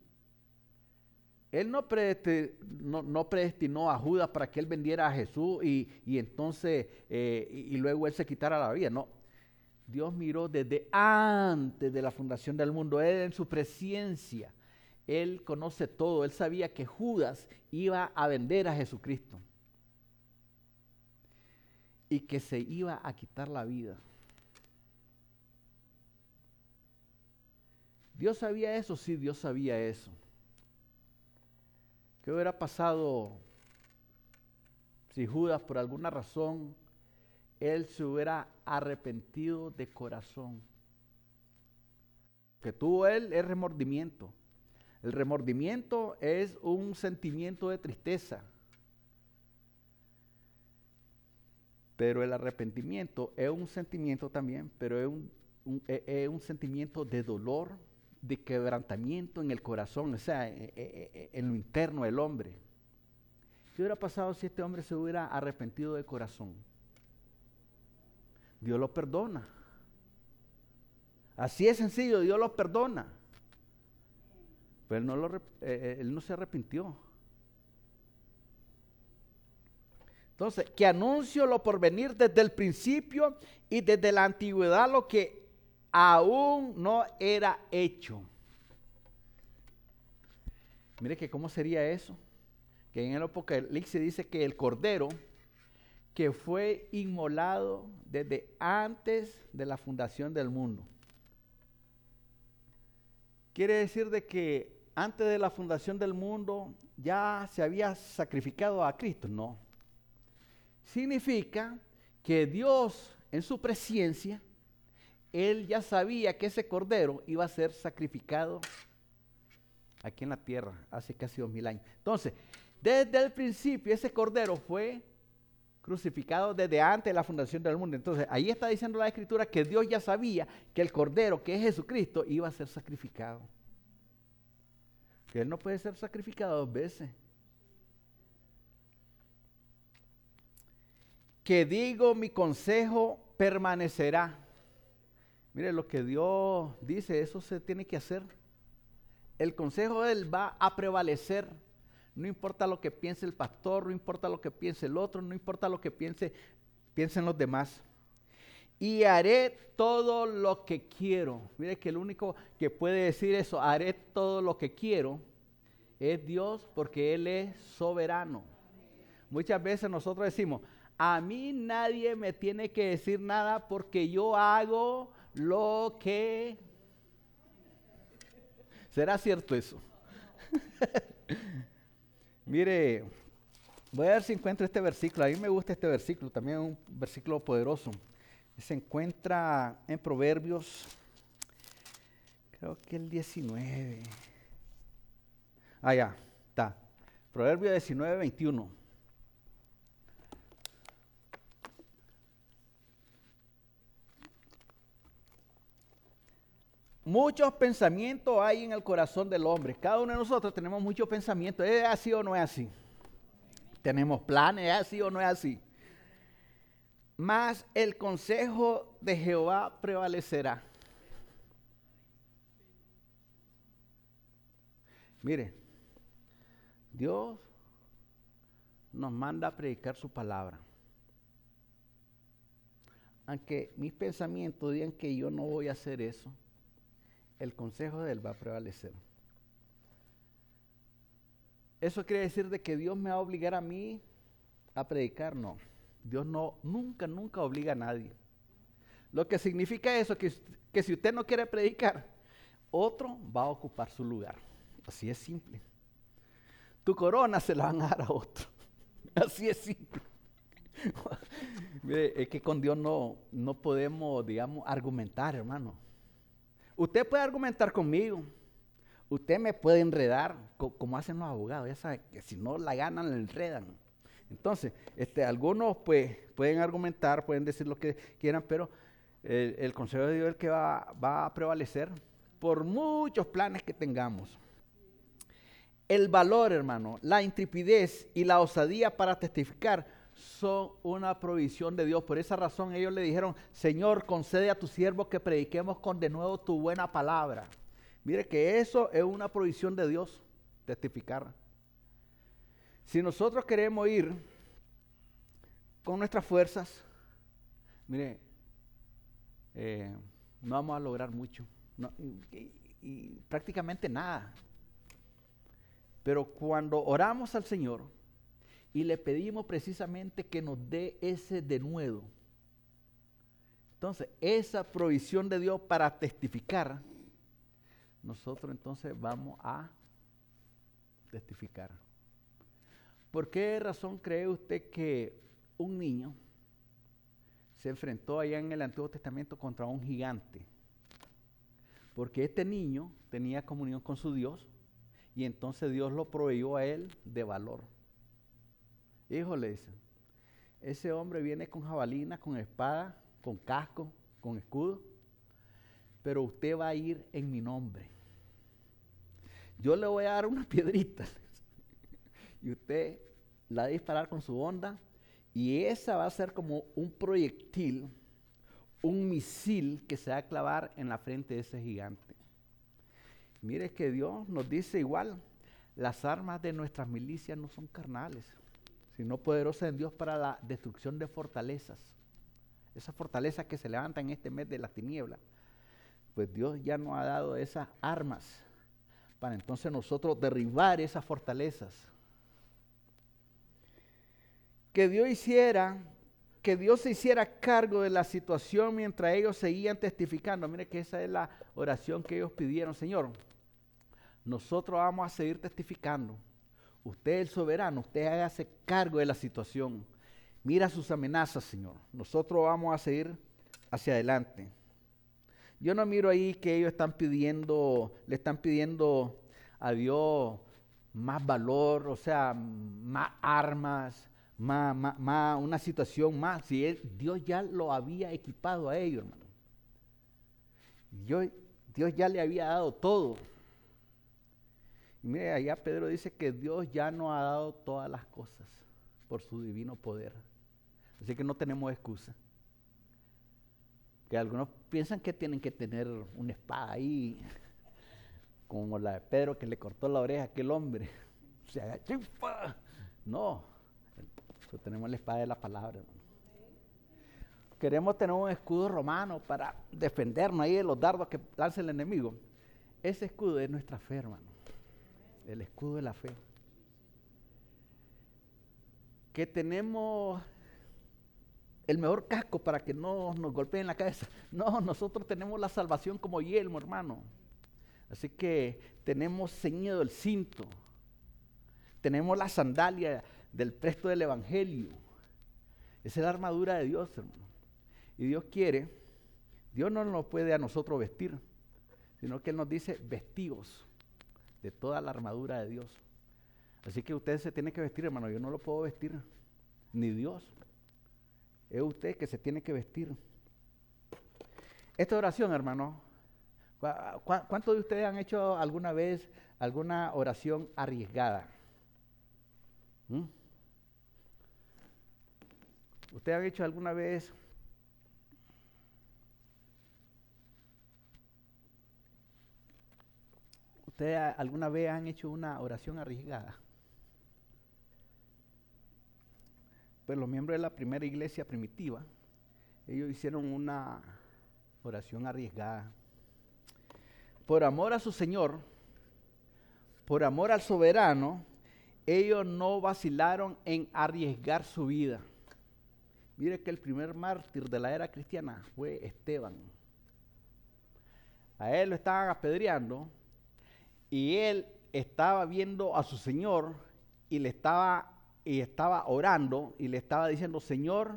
Él no, predestinó, a Judas para que él vendiera a Jesús y, entonces, eh, y, luego él se quitara la vida. No, Dios miró desde antes de la fundación del mundo. Él en su presencia, él conoce todo. Él sabía que Judas iba a vender a Jesucristo y que se iba a quitar la vida. ¿Dios sabía eso? Sí, Dios sabía eso. ¿Qué hubiera pasado si Judas por alguna razón él se hubiera arrepentido de corazón? Que tuvo él es remordimiento. El remordimiento es un sentimiento de tristeza. Pero el arrepentimiento es un sentimiento también, pero es un, es un sentimiento de dolor, de quebrantamiento en el corazón, o sea, e, e, e, en lo interno del hombre. ¿Qué hubiera pasado si este hombre se hubiera arrepentido de corazón? Dios lo perdona. Así es sencillo, Dios lo perdona. Pero él no, eh, eh, él no se arrepintió. Entonces, que anuncio lo por venir desde el principio y desde la antigüedad lo que aún no era hecho. Mire que cómo sería eso. Que en el Apocalipsis dice que el Cordero que fue inmolado desde antes de la fundación del mundo. Quiere decir de que antes de la fundación del mundo ya se había sacrificado a Cristo. No significa que Dios en su presencia, Él ya sabía que ese cordero iba a ser sacrificado aquí en la tierra hace casi dos mil años. Entonces, desde el principio ese cordero fue crucificado desde antes de la fundación del mundo. Entonces, ahí está diciendo la escritura que Dios ya sabía que el cordero, que es Jesucristo, iba a ser sacrificado. Que Él no puede ser sacrificado dos veces. que digo mi consejo permanecerá. Mire, lo que Dios dice, eso se tiene que hacer. El consejo de Él va a prevalecer. No importa lo que piense el pastor, no importa lo que piense el otro, no importa lo que piense, piensen los demás. Y haré todo lo que quiero. Mire que el único que puede decir eso, haré todo lo que quiero, es Dios porque Él es soberano. Muchas veces nosotros decimos, a mí nadie me tiene que decir nada porque yo hago lo que... ¿Será cierto eso? [LAUGHS] Mire, voy a ver si encuentro este versículo. A mí me gusta este versículo, también un versículo poderoso. Se encuentra en Proverbios, creo que el 19. Ah, ya, está. Proverbios 19, 21. Muchos pensamientos hay en el corazón del hombre. Cada uno de nosotros tenemos muchos pensamientos. ¿Es así o no es así? Tenemos planes, ¿es así o no es así? Mas el consejo de Jehová prevalecerá. Mire, Dios nos manda a predicar su palabra. Aunque mis pensamientos digan que yo no voy a hacer eso el consejo de Él va a prevalecer. ¿Eso quiere decir de que Dios me va a obligar a mí a predicar? No. Dios no, nunca, nunca obliga a nadie. Lo que significa eso, que, que si usted no quiere predicar, otro va a ocupar su lugar. Así es simple. Tu corona se la van a dar a otro. [LAUGHS] Así es simple. [LAUGHS] es que con Dios no, no podemos, digamos, argumentar, hermano. Usted puede argumentar conmigo. Usted me puede enredar, como hacen los abogados. Ya saben que si no la ganan, la enredan. Entonces, este, algunos pues, pueden argumentar, pueden decir lo que quieran, pero el, consejo de Dios es el que va, va a prevalecer por muchos planes que tengamos. El valor, hermano, la intrepidez y la osadía para testificar son una provisión de Dios. Por esa razón ellos le dijeron, Señor, concede a tu siervo que prediquemos con de nuevo tu buena palabra. Mire que eso es una provisión de Dios, testificar. Si nosotros queremos ir con nuestras fuerzas, mire, eh, no vamos a lograr mucho. y prácticamente nada. Pero cuando oramos al Señor, y le pedimos precisamente que nos dé ese denuedo. Entonces, esa provisión de Dios para testificar, nosotros entonces vamos a testificar. ¿Por qué razón cree usted que un niño se enfrentó allá en el Antiguo Testamento contra un gigante? Porque este niño tenía comunión con su Dios y entonces Dios lo proveyó a él de valor. Híjole, ese hombre viene con jabalina, con espada, con casco, con escudo, pero usted va a ir en mi nombre. Yo le voy a dar una [LAUGHS] piedrita y usted la va a disparar con su onda y esa va a ser como un proyectil, un misil que se va a clavar en la frente de ese gigante. Mire que Dios nos dice igual, las armas de nuestras milicias no son carnales sino poderosa en Dios para la destrucción de fortalezas. Esas fortalezas que se levantan en este mes de la tiniebla. Pues Dios ya nos ha dado esas armas para entonces nosotros derribar esas fortalezas. Que Dios hiciera, que Dios se hiciera cargo de la situación mientras ellos seguían testificando. Mire que esa es la oración que ellos pidieron, Señor. Nosotros vamos a seguir testificando. Usted es el soberano, usted hágase cargo de la situación. Mira sus amenazas, Señor. Nosotros vamos a seguir hacia adelante. Yo no miro ahí que ellos están pidiendo, le están pidiendo a Dios más valor, o sea, más armas, más, más, una situación más. Si Dios ya lo había equipado a ellos, hermano. Dios ya le había dado todo. Mire, allá Pedro dice que Dios ya nos ha dado todas las cosas por su divino poder. Así que no tenemos excusa. Que algunos piensan que tienen que tener una espada ahí, [LAUGHS] como la de Pedro que le cortó la oreja a aquel hombre. [LAUGHS] No, tenemos la espada de la palabra. Queremos tener un escudo romano para defendernos ahí de los dardos que lanza el enemigo. Ese escudo es nuestra fe, hermano. El escudo de la fe. Que tenemos el mejor casco para que no nos golpeen la cabeza. No, nosotros tenemos la salvación como yelmo, hermano. Así que tenemos ceñido el cinto. Tenemos la sandalia del presto del Evangelio. Esa es la armadura de Dios, hermano. Y Dios quiere, Dios no nos puede a nosotros vestir, sino que Él nos dice vestidos de toda la armadura de Dios. Así que usted se tiene que vestir, hermano. Yo no lo puedo vestir, ni Dios. Es usted que se tiene que vestir. Esta oración, hermano, ¿cuántos de ustedes han hecho alguna vez alguna oración arriesgada? ¿Mm? ¿Ustedes han hecho alguna vez ¿Ustedes alguna vez han hecho una oración arriesgada? pues los miembros de la primera iglesia primitiva, ellos hicieron una oración arriesgada. Por amor a su Señor, por amor al soberano, ellos no vacilaron en arriesgar su vida. Mire que el primer mártir de la era cristiana fue Esteban. A él lo estaban apedreando y él estaba viendo a su Señor y le estaba y estaba orando y le estaba diciendo, Señor,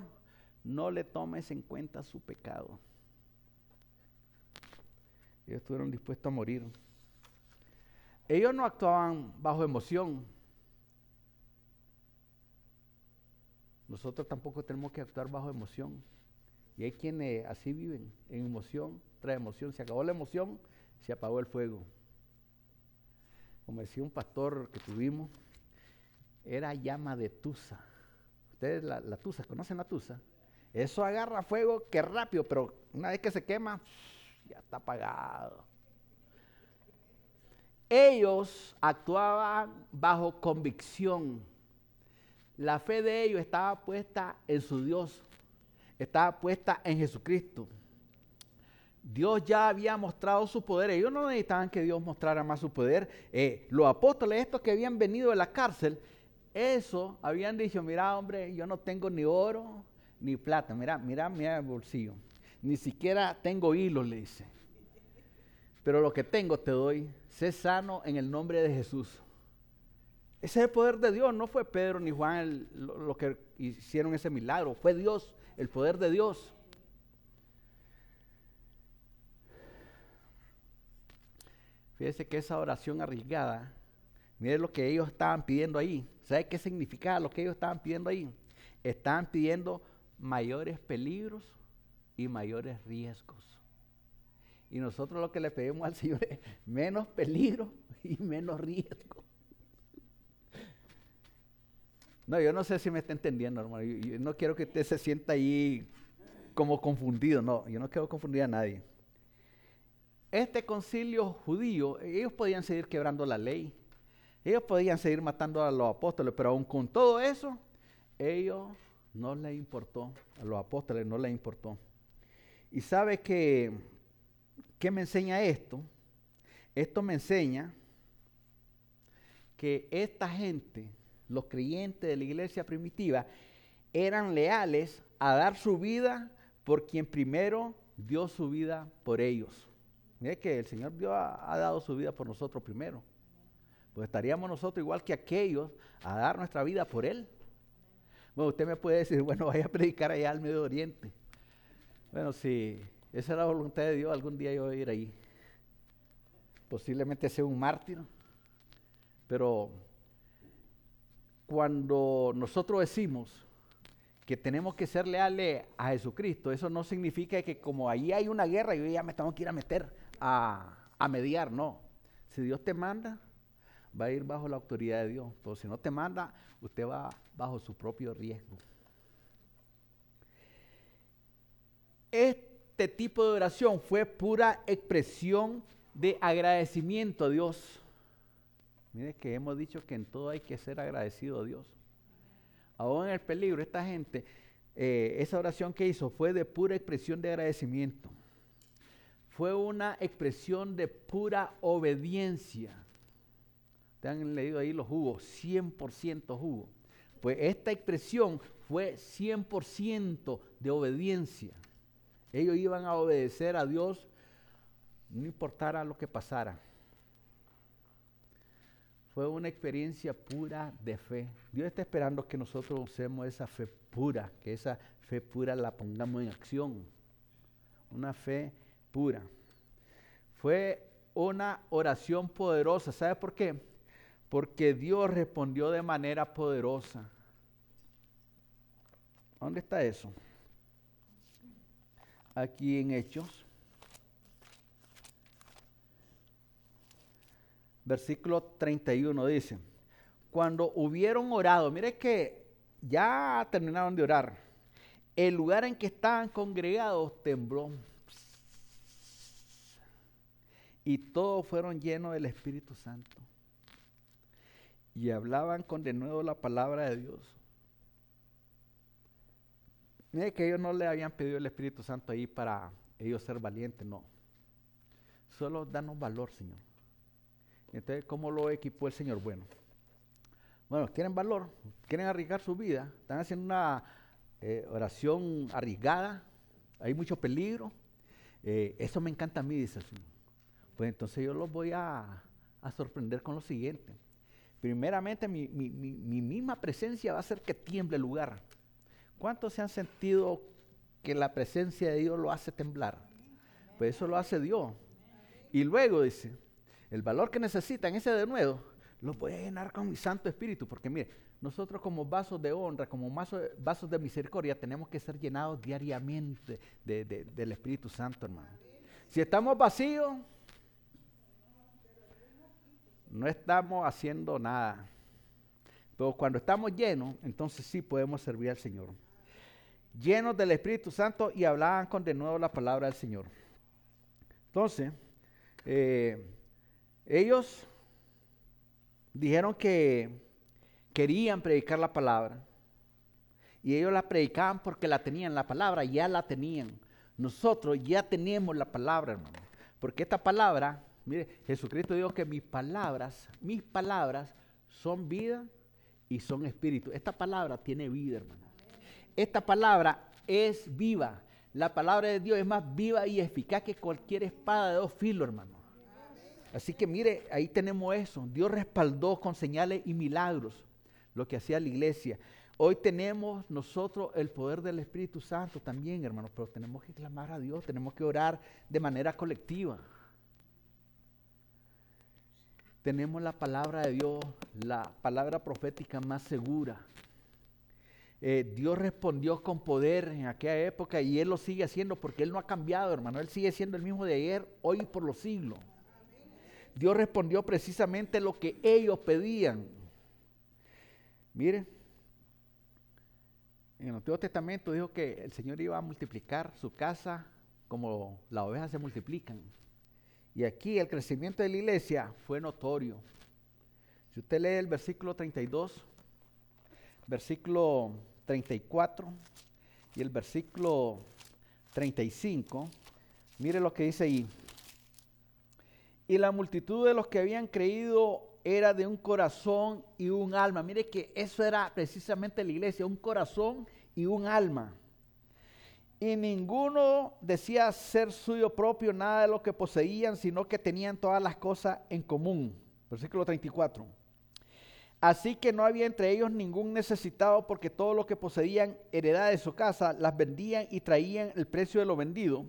no le tomes en cuenta su pecado. Ellos estuvieron dispuestos a morir. Ellos no actuaban bajo emoción. Nosotros tampoco tenemos que actuar bajo emoción. Y hay quienes así viven, en emoción, tras emoción. Se acabó la emoción, se apagó el fuego. Como decía un pastor que tuvimos, era llama de tusa. Ustedes la, la tusa, ¿conocen la tusa? Eso agarra fuego que rápido, pero una vez que se quema, ya está apagado. Ellos actuaban bajo convicción. La fe de ellos estaba puesta en su Dios, estaba puesta en Jesucristo. Dios ya había mostrado su poder. Ellos no necesitaban que Dios mostrara más su poder. Eh, los apóstoles, estos que habían venido de la cárcel, eso habían dicho, mira hombre, yo no tengo ni oro ni plata, mira, mira, mira el bolsillo. Ni siquiera tengo hilo, le dice. Pero lo que tengo te doy, sé sano en el nombre de Jesús. Ese es el poder de Dios, no fue Pedro ni Juan lo, que hicieron ese milagro, fue Dios, el poder de Dios. Fíjese que esa oración arriesgada, mire lo que ellos estaban pidiendo ahí. ¿Sabe qué significaba lo que ellos estaban pidiendo ahí? Estaban pidiendo mayores peligros y mayores riesgos. Y nosotros lo que le pedimos al [LAUGHS] Señor es menos peligro y menos riesgo. No, yo no sé si me está entendiendo, hermano. Yo, no quiero que usted se sienta ahí como confundido. No, yo no quiero confundir a nadie. Este concilio judío, ellos podían seguir quebrando la ley, ellos podían seguir matando a los apóstoles, pero aún con todo eso, ellos no les importó, a los apóstoles no les importó. Y sabe que, ¿qué me enseña esto? Esto me enseña que esta gente, los creyentes de la iglesia primitiva, eran leales a dar su vida por quien primero dio su vida por ellos. Mire que el Señor ha, dado su vida por nosotros primero. Pues estaríamos nosotros igual que aquellos a dar nuestra vida por Él. Bueno, usted me puede decir, [LAUGHS] bueno, vaya a predicar allá al Medio Oriente. Bueno, si esa es la voluntad de Dios, algún día yo voy a ir ahí. Posiblemente sea un mártir. Pero cuando nosotros decimos que tenemos que ser leales a Jesucristo, eso no significa que como ahí hay una guerra, yo ya me tengo que ir a meter a, mediar, no. Si Dios te manda, va a ir bajo la autoridad de Dios. Pero si no te manda, usted va bajo su propio riesgo. Este tipo de oración fue pura expresión de agradecimiento a Dios. Mire que hemos dicho que en todo hay que ser agradecido a Dios aún en el peligro, esta gente, eh, esa oración que hizo fue de pura expresión de agradecimiento. Fue una expresión de pura obediencia. Te han leído ahí los jugos, 100% jugo. Pues esta expresión fue 100% de obediencia. Ellos iban a obedecer a Dios, no importara lo que pasara fue una experiencia pura de fe. Dios está esperando que nosotros usemos esa fe pura, que esa fe pura la pongamos en acción. Una fe pura. Fue una oración poderosa. ¿Sabe por qué? Porque Dios respondió de manera poderosa. ¿Dónde está eso? Aquí en Hechos. versículo 31 dice, cuando hubieron orado, mire que ya terminaron de orar, el lugar en que estaban congregados tembló y todos fueron llenos del Espíritu Santo y hablaban con de nuevo la palabra de Dios. Mire que ellos no le habían pedido el Espíritu Santo ahí para ellos ser valientes, no. Solo danos valor, Señor. Entonces, ¿cómo lo equipó el Señor? Bueno, bueno, quieren valor, quieren arriesgar su vida, están haciendo una eh, oración arriesgada, hay mucho peligro. Eh, eso me encanta a mí, dice el Señor. Pues entonces yo los voy a, sorprender con lo siguiente. Primeramente, mi, mi, misma presencia va a hacer que tiemble el lugar. ¿Cuántos se han sentido que la presencia de Dios lo hace temblar? Pues eso lo hace Dios. Y luego dice, el valor que necesitan, ese de nuevo, lo voy a llenar con mi Santo Espíritu. Porque mire, nosotros como vasos de honra, como vasos de misericordia, tenemos que ser llenados diariamente del Espíritu Santo, hermano. Si estamos vacíos, no estamos haciendo nada. Pero cuando estamos llenos, entonces sí podemos servir al Señor. Llenos del Espíritu Santo y hablaban con de nuevo la palabra del Señor. Entonces, eh, ellos dijeron que querían predicar la palabra. Y ellos la predicaban porque la tenían, la palabra ya la tenían. Nosotros ya tenemos la palabra, hermano. Porque esta palabra, mire, Jesucristo dijo que mis palabras, mis palabras son vida y son espíritu. Esta palabra tiene vida, hermano. Esta palabra es viva. La palabra de Dios es más viva y eficaz que cualquier espada de dos filos, hermano. Así que mire, ahí tenemos eso. Dios respaldó con señales y milagros lo que hacía la iglesia. Hoy tenemos nosotros el poder del Espíritu Santo también, hermanos, pero tenemos que clamar a Dios, tenemos que orar de manera colectiva. Tenemos la palabra de Dios, la palabra profética más segura. Eh, Dios respondió con poder en aquella época y Él lo sigue haciendo porque Él no ha cambiado, hermano. Él sigue siendo el mismo de ayer, hoy y por los siglos. Dios respondió precisamente lo que ellos pedían. Mire, en el Antiguo Testamento dijo que el Señor iba a multiplicar su casa como las ovejas se multiplican. Y aquí el crecimiento de la iglesia fue notorio. Si usted lee el versículo 32, versículo 34 y el versículo 35. Mire lo que dice ahí. Y la multitud de los que habían creído era de un corazón y un alma. Mire que eso era precisamente la iglesia, un corazón y un alma. Y ninguno decía ser suyo propio nada de lo que poseían, sino que tenían todas las cosas en común. Versículo 34. Así que no había entre ellos ningún necesitado porque todo lo que poseían heredad de su casa, las vendían y traían el precio de lo vendido.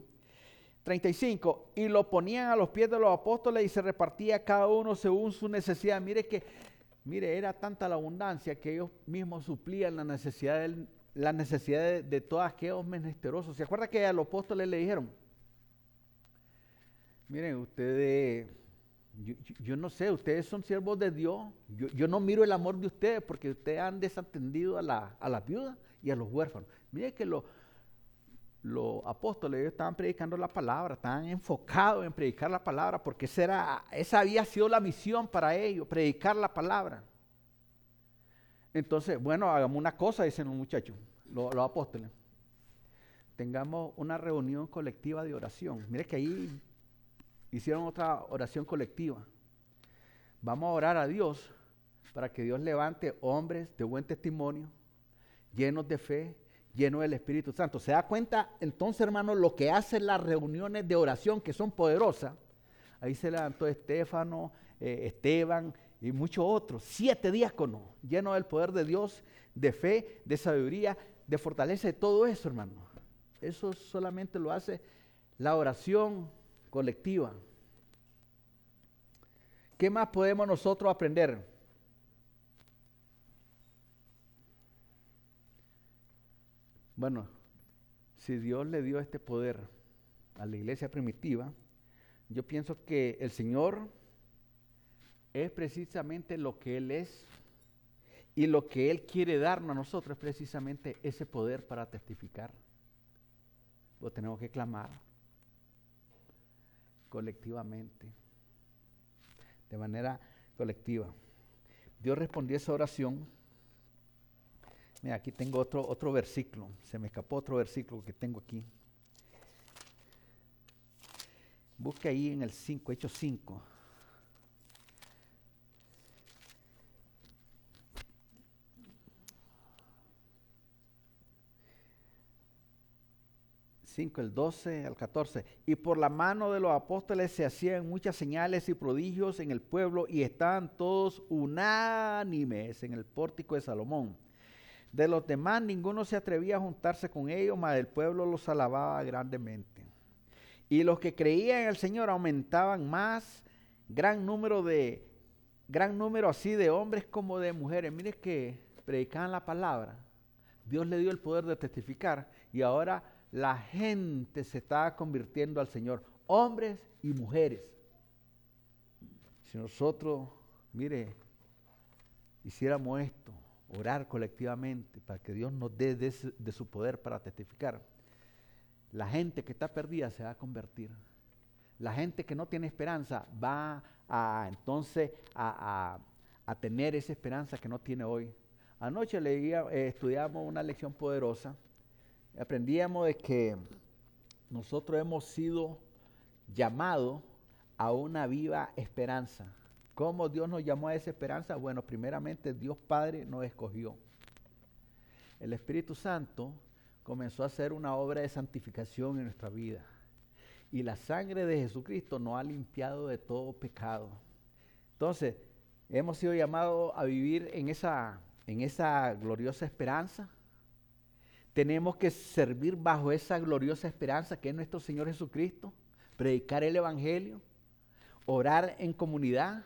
35. Y lo ponían a los pies de los apóstoles y se repartía cada uno según su necesidad. Mire que, mire, era tanta la abundancia que ellos mismos suplían la necesidad, la necesidad de, todos aquellos menesterosos. ¿Se acuerda que a los apóstoles le dijeron? Miren, ustedes yo, no sé, ustedes son siervos de Dios. Yo, no miro el amor de ustedes porque ustedes han desatendido a la, a viuda y a los huérfanos. Mire que los apóstoles estaban predicando la palabra, estaban enfocados en predicar la palabra porque esa, era, esa había sido la misión para ellos, predicar la palabra. Entonces, bueno, hagamos una cosa, dicen los muchachos, los, apóstoles. Tengamos una reunión colectiva de oración. Mire que ahí hicieron otra oración colectiva. Vamos a orar a Dios para que Dios levante hombres de buen testimonio, llenos de fe, llenos del Espíritu Santo. ¿Se da cuenta entonces, hermano, lo que hacen las reuniones de oración que son poderosas? Ahí se levantó Estefano, eh, Esteban y muchos otros, siete diáconos, llenos del poder de Dios, de fe, de sabiduría, de fortaleza, de todo eso, hermano. Eso solamente lo hace la oración colectiva. ¿Qué más podemos nosotros aprender? Bueno, si Dios le dio este poder a la iglesia primitiva, yo pienso que el Señor es precisamente lo que Él es y lo que Él quiere darnos a nosotros es precisamente ese poder para testificar. Lo tenemos que clamar colectivamente, de manera colectiva. Dios respondió esa oración. Mira, aquí tengo otro, otro versículo. Se me escapó otro versículo que tengo aquí. Busque ahí en el 5, Hechos 5. 5, el 12 al 14. Y por la mano de los apóstoles se hacían muchas señales y prodigios en el pueblo y estaban todos unánimes en el pórtico de Salomón. De los demás ninguno se atrevía a juntarse con ellos, mas el pueblo los alababa grandemente. Y los que creían en el Señor aumentaban más, gran número de gran número así de hombres como de mujeres. Mire que predicaban la palabra. Dios le dio el poder de testificar y ahora la gente se estaba convirtiendo al Señor, hombres y mujeres. Si nosotros, mire, hiciéramos esto, orar colectivamente para que Dios nos dé de, su poder para testificar, la gente que está perdida se va a convertir. La gente que no tiene esperanza va a entonces a, tener esa esperanza que no tiene hoy. Anoche leía, eh, estudiamos una lección poderosa aprendíamos de que nosotros hemos sido llamados a una viva esperanza. ¿Cómo Dios nos llamó a esa esperanza? Bueno, primeramente Dios Padre nos escogió. El Espíritu Santo comenzó a hacer una obra de santificación en nuestra vida. Y la sangre de Jesucristo nos ha limpiado de todo pecado. Entonces, hemos sido llamados a vivir en esa, en esa gloriosa esperanza tenemos que servir bajo esa gloriosa esperanza que es nuestro Señor Jesucristo, predicar el Evangelio, orar en comunidad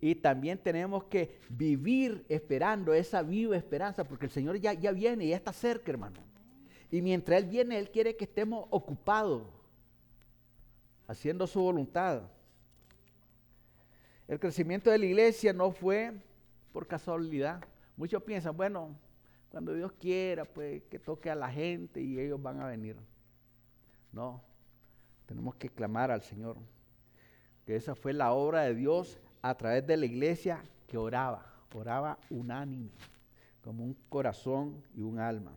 y también tenemos que vivir esperando esa viva esperanza porque el Señor ya, ya viene, ya está cerca, hermano. Y mientras Él viene, Él quiere que estemos ocupados, haciendo su voluntad. El crecimiento de la iglesia no fue por casualidad. Muchos piensan, bueno, cuando Dios quiera, pues que toque a la gente y ellos van a venir. No, tenemos que clamar al Señor. Que esa fue la obra de Dios a través de la iglesia que oraba, oraba unánime. como un corazón y un alma.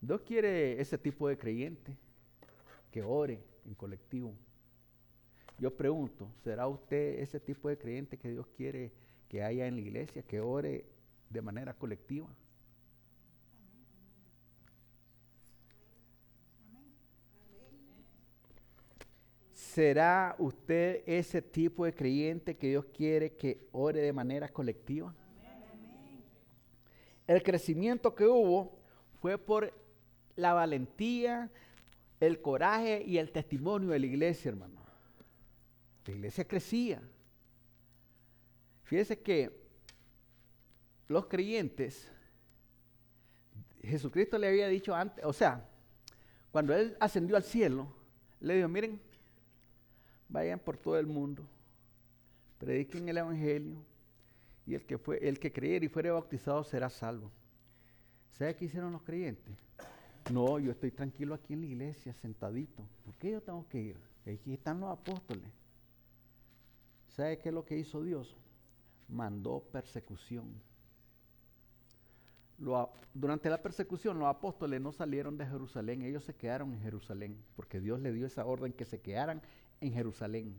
Dios quiere ese tipo de creyente que ore en colectivo. Yo pregunto, ¿será usted ese tipo de creyente que Dios quiere que haya en la iglesia, que ore de manera colectiva? ¿Será usted ese tipo de creyente que Dios quiere que ore de manera colectiva? El crecimiento que hubo fue por la valentía, el coraje y el testimonio de la iglesia, hermano. La iglesia crecía. Fíjese que los creyentes, Jesucristo le había dicho antes, o sea, cuando él ascendió al cielo, le dijo, miren, vayan por todo el mundo, prediquen el evangelio y el que fue el que creyere y fuere bautizado será salvo. ¿Sabe qué hicieron los creyentes? No, yo estoy tranquilo aquí en la iglesia, sentadito. ¿Por qué yo tengo que ir? Aquí están los apóstoles. ¿Sabe qué es lo que hizo Dios? Mandó persecución. durante la persecución los apóstoles no salieron de Jerusalén, ellos se quedaron en Jerusalén, porque Dios le dio esa orden que se quedaran en Jerusalén.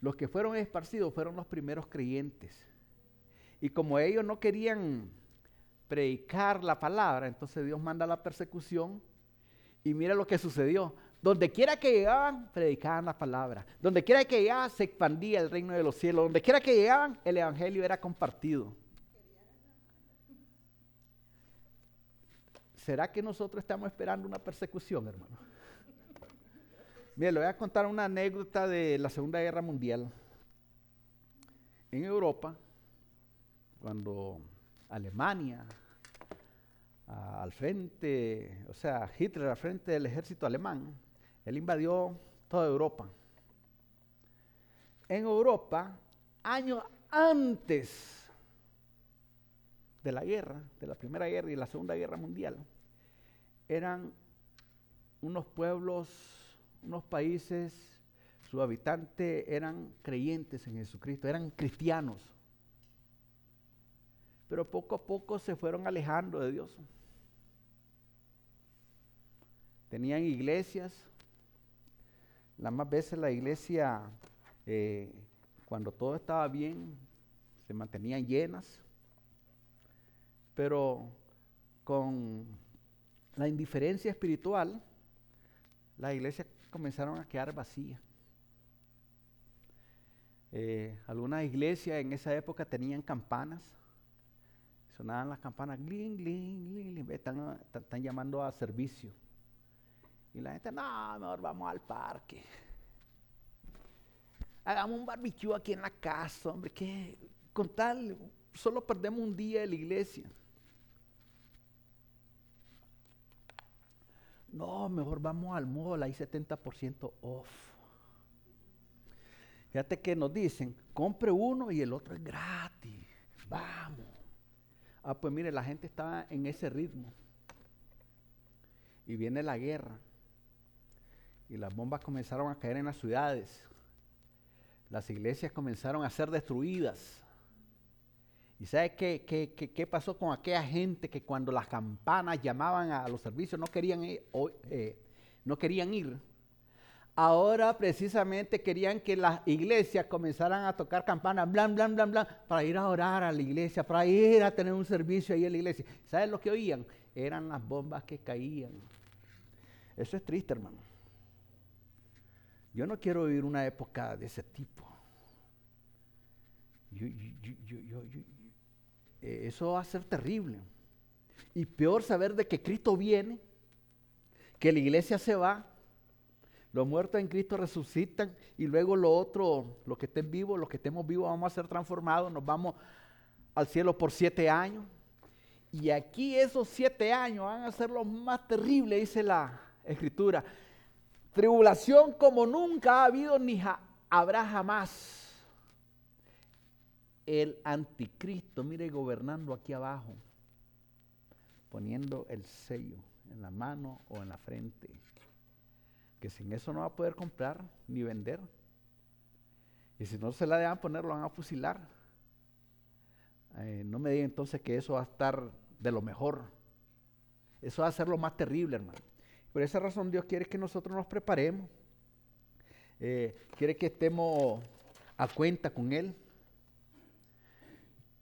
Los que fueron esparcidos fueron los primeros creyentes. Y como ellos no querían predicar la palabra, entonces Dios manda la persecución y mira lo que sucedió. Donde quiera que llegaban, predicaban la palabra. Donde quiera que llegaban, se expandía el reino de los cielos. Donde quiera que llegaban, el evangelio era compartido. ¿Será que nosotros estamos esperando una persecución, hermano? Mire, le voy a contar una anécdota de la Segunda Guerra Mundial. En Europa, cuando Alemania al frente, o sea, Hitler al frente del ejército alemán, él invadió toda Europa. En Europa, años antes de la guerra, de la Primera Guerra y la Segunda Guerra Mundial, eran unos pueblos, unos países, sus habitantes eran creyentes en Jesucristo, eran cristianos. Pero poco a poco se fueron alejando de Dios. Tenían iglesias, las más veces la iglesia, eh, cuando todo estaba bien, se mantenían llenas, pero con la indiferencia espiritual, las iglesias comenzaron a quedar vacías. Eh, algunas iglesias en esa época tenían campanas, sonaban las campanas, gling, gling, gling, están, llamando a servicio. Y la gente, no, mejor vamos al parque. Hagamos un barbecue aquí en la casa, hombre, que con tal, solo perdemos un día de la iglesia. No, mejor vamos al mall, hay 70% off. Fíjate que nos dicen, compre uno y el otro es gratis. Vamos. Ah, pues mire, la gente está en ese ritmo. Y viene la guerra y las bombas comenzaron a caer en las ciudades. Las iglesias comenzaron a ser destruidas. ¿Y sabe qué, qué, pasó con aquella gente que cuando las campanas llamaban a los servicios no querían ir? Eh, no querían ir? Ahora precisamente querían que las iglesias comenzaran a tocar campanas, blan, blan, blan, blan, para ir a orar a la iglesia, para ir a tener un servicio ahí en la iglesia. ¿Saben lo que oían? Eran las bombas que caían. Eso es triste, hermano. Yo no quiero vivir una época de ese tipo. Eh, eso va a ser terrible. Y peor saber de que Cristo viene, que la iglesia se va, los muertos en Cristo resucitan y luego lo otro, los que estén vivos, los que estemos vivos vamos a ser transformados, nos vamos al cielo por siete años. Y aquí esos siete años van a ser los más terribles, dice la escritura. Tribulación como nunca ha habido ni habrá jamás. El anticristo, mire, gobernando aquí abajo, poniendo el sello en la mano o en la frente, que sin eso no va a poder comprar ni vender. Y si no se la dejan poner, lo van a fusilar. Eh, no me diga entonces que eso va a estar de lo mejor. Eso va a ser lo más terrible, hermano. Por esa razón Dios quiere que nosotros nos preparemos. Eh, quiere que estemos a cuenta con Él.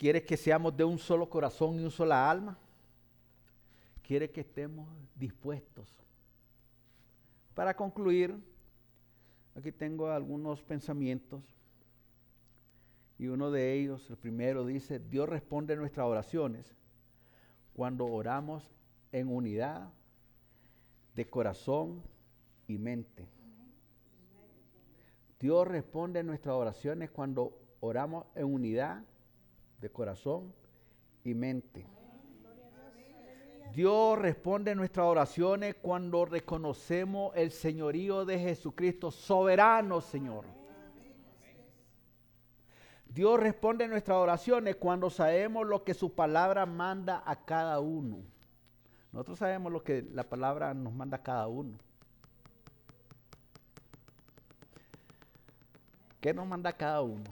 Quiere que seamos de un solo corazón y un sola alma. Quiere que estemos dispuestos. Para concluir, aquí tengo algunos pensamientos. Y uno de ellos, el primero, dice, Dios responde nuestras oraciones cuando oramos en unidad de corazón y mente. Dios responde nuestras oraciones cuando oramos en unidad de corazón y mente. Dios responde nuestras oraciones cuando reconocemos el señorío de Jesucristo, soberano Señor. Dios responde nuestras oraciones cuando sabemos lo que su palabra manda a cada uno. Nosotros sabemos lo que la palabra nos manda a cada uno. ¿Qué nos manda cada uno?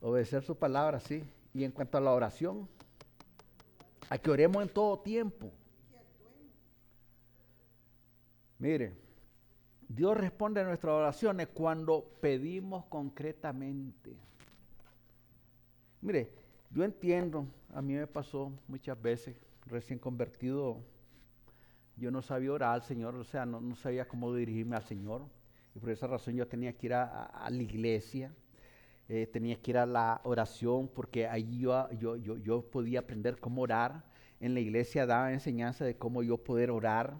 Obedecer su palabra, sí. Y en cuanto a la oración, a que oremos en todo tiempo. Mire, Dios responde a nuestras oraciones cuando pedimos concretamente. Mire, yo entiendo, a mí me pasó muchas veces, recién convertido, yo no sabía orar al Señor, o sea, no, sabía cómo dirigirme al Señor. Y por esa razón yo tenía que ir a, la iglesia, eh, tenía que ir a la oración, porque allí yo, yo, yo, podía aprender cómo orar. En la iglesia daba enseñanza de cómo yo poder orar,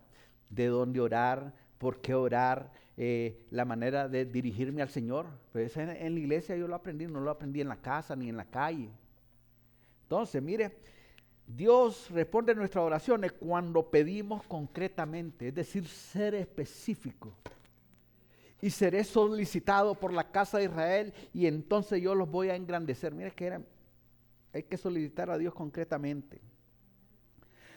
de dónde orar, por qué orar, eh, la manera de dirigirme al Señor. Pues en, en, la iglesia yo lo aprendí, no lo aprendí en la casa ni en la calle. Entonces, mire, Dios responde a nuestras oraciones cuando pedimos concretamente, es decir, ser específico. Y seré solicitado por la casa de Israel y entonces yo los voy a engrandecer. Mire que era, hay que solicitar a Dios concretamente.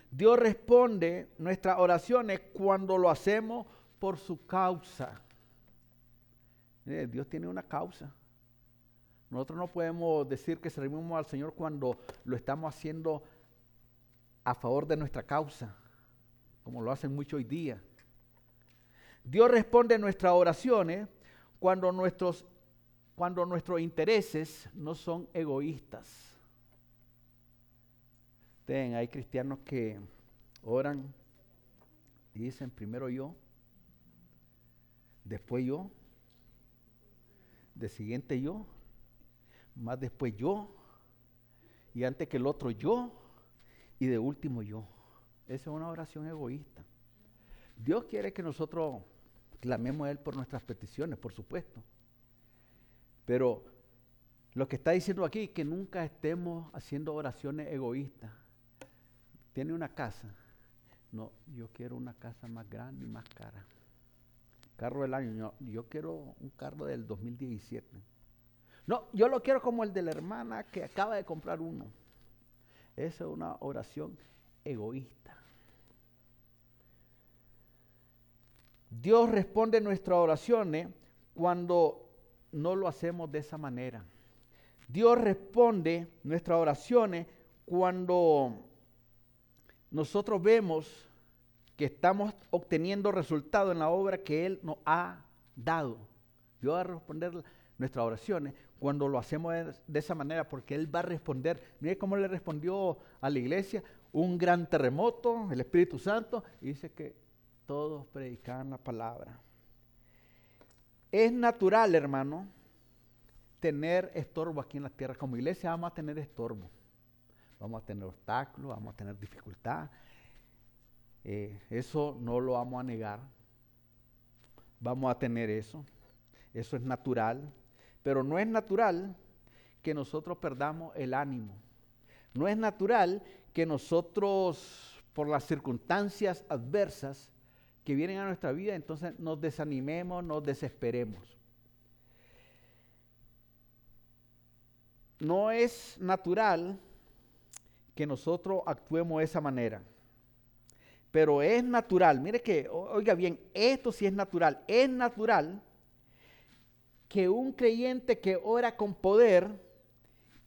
Dios responde nuestras oraciones cuando lo hacemos por su causa. Dios tiene una causa. Nosotros no podemos decir que servimos al Señor cuando lo estamos haciendo a favor de nuestra causa, como lo hacen mucho hoy día. Dios responde nuestras oraciones cuando nuestros, cuando nuestros intereses no son egoístas. Ten, hay cristianos que oran y dicen primero yo, después yo, de siguiente yo, más después yo, y antes que el otro yo, y de último yo. Esa es una oración egoísta. Dios quiere que nosotros clamemos a Él por nuestras peticiones, por supuesto. Pero lo que está diciendo aquí es que nunca estemos haciendo oraciones egoístas. Tiene una casa. No, yo quiero una casa más grande y más cara carro del año. Yo, quiero un carro del 2017. No, yo lo quiero como el de la hermana que acaba de comprar uno. Esa es una oración egoísta. Dios responde nuestras oraciones cuando no lo hacemos de esa manera. Dios responde nuestras oraciones cuando nosotros vemos que estamos obteniendo resultado en la obra que Él nos ha dado. Dios va a responder nuestras oraciones cuando lo hacemos de, esa manera, porque Él va a responder. Mire cómo le respondió a la iglesia, un gran terremoto, el Espíritu Santo, y dice que todos predican la palabra. Es natural, hermano, tener estorbo aquí en la tierra. Como iglesia vamos a tener estorbo. Vamos a tener obstáculos, vamos a tener dificultad, eh, eso no lo vamos a negar. Vamos a tener eso. Eso es natural. Pero no es natural que nosotros perdamos el ánimo. No es natural que nosotros, por las circunstancias adversas que vienen a nuestra vida, entonces nos desanimemos, nos desesperemos. No es natural que nosotros actuemos de esa manera. Pero es natural, mire que, oiga bien, esto sí es natural, es natural que un creyente que ora con poder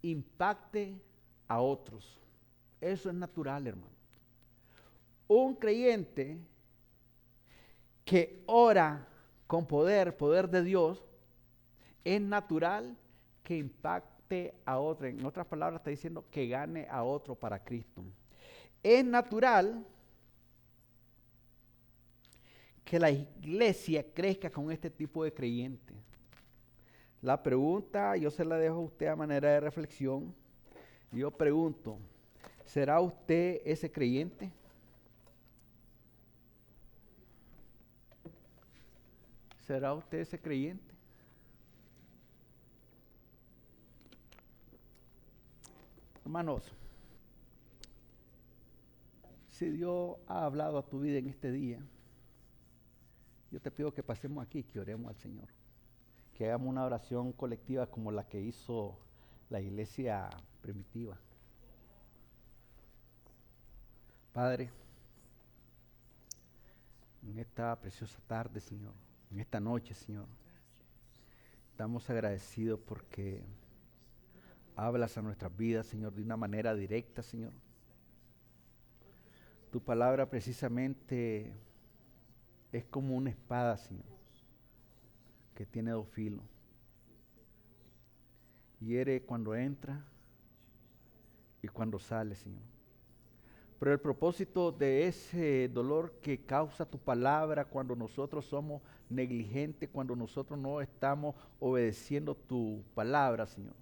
impacte a otros. Eso es natural, hermano. Un creyente que ora con poder, poder de Dios, es natural que impacte a otro. En otras palabras, está diciendo que gane a otro para Cristo. Es natural que la iglesia crezca con este tipo de creyentes. La pregunta yo se la dejo a usted a manera de reflexión. Yo pregunto, ¿será usted ese creyente? ¿Será usted ese creyente? Hermanos, si Dios ha hablado a tu vida en este día, yo te pido que pasemos aquí, que oremos al Señor. Que hagamos una oración colectiva como la que hizo la iglesia primitiva. Padre, en esta preciosa tarde, Señor, en esta noche, Señor, estamos agradecidos porque hablas a nuestras vidas, Señor, de una manera directa, Señor. Tu palabra precisamente es como una espada, Señor, que tiene dos filos. Hiere cuando entra y cuando sale, Señor. Pero el propósito de ese dolor que causa tu palabra cuando nosotros somos negligentes, cuando nosotros no estamos obedeciendo tu palabra, Señor,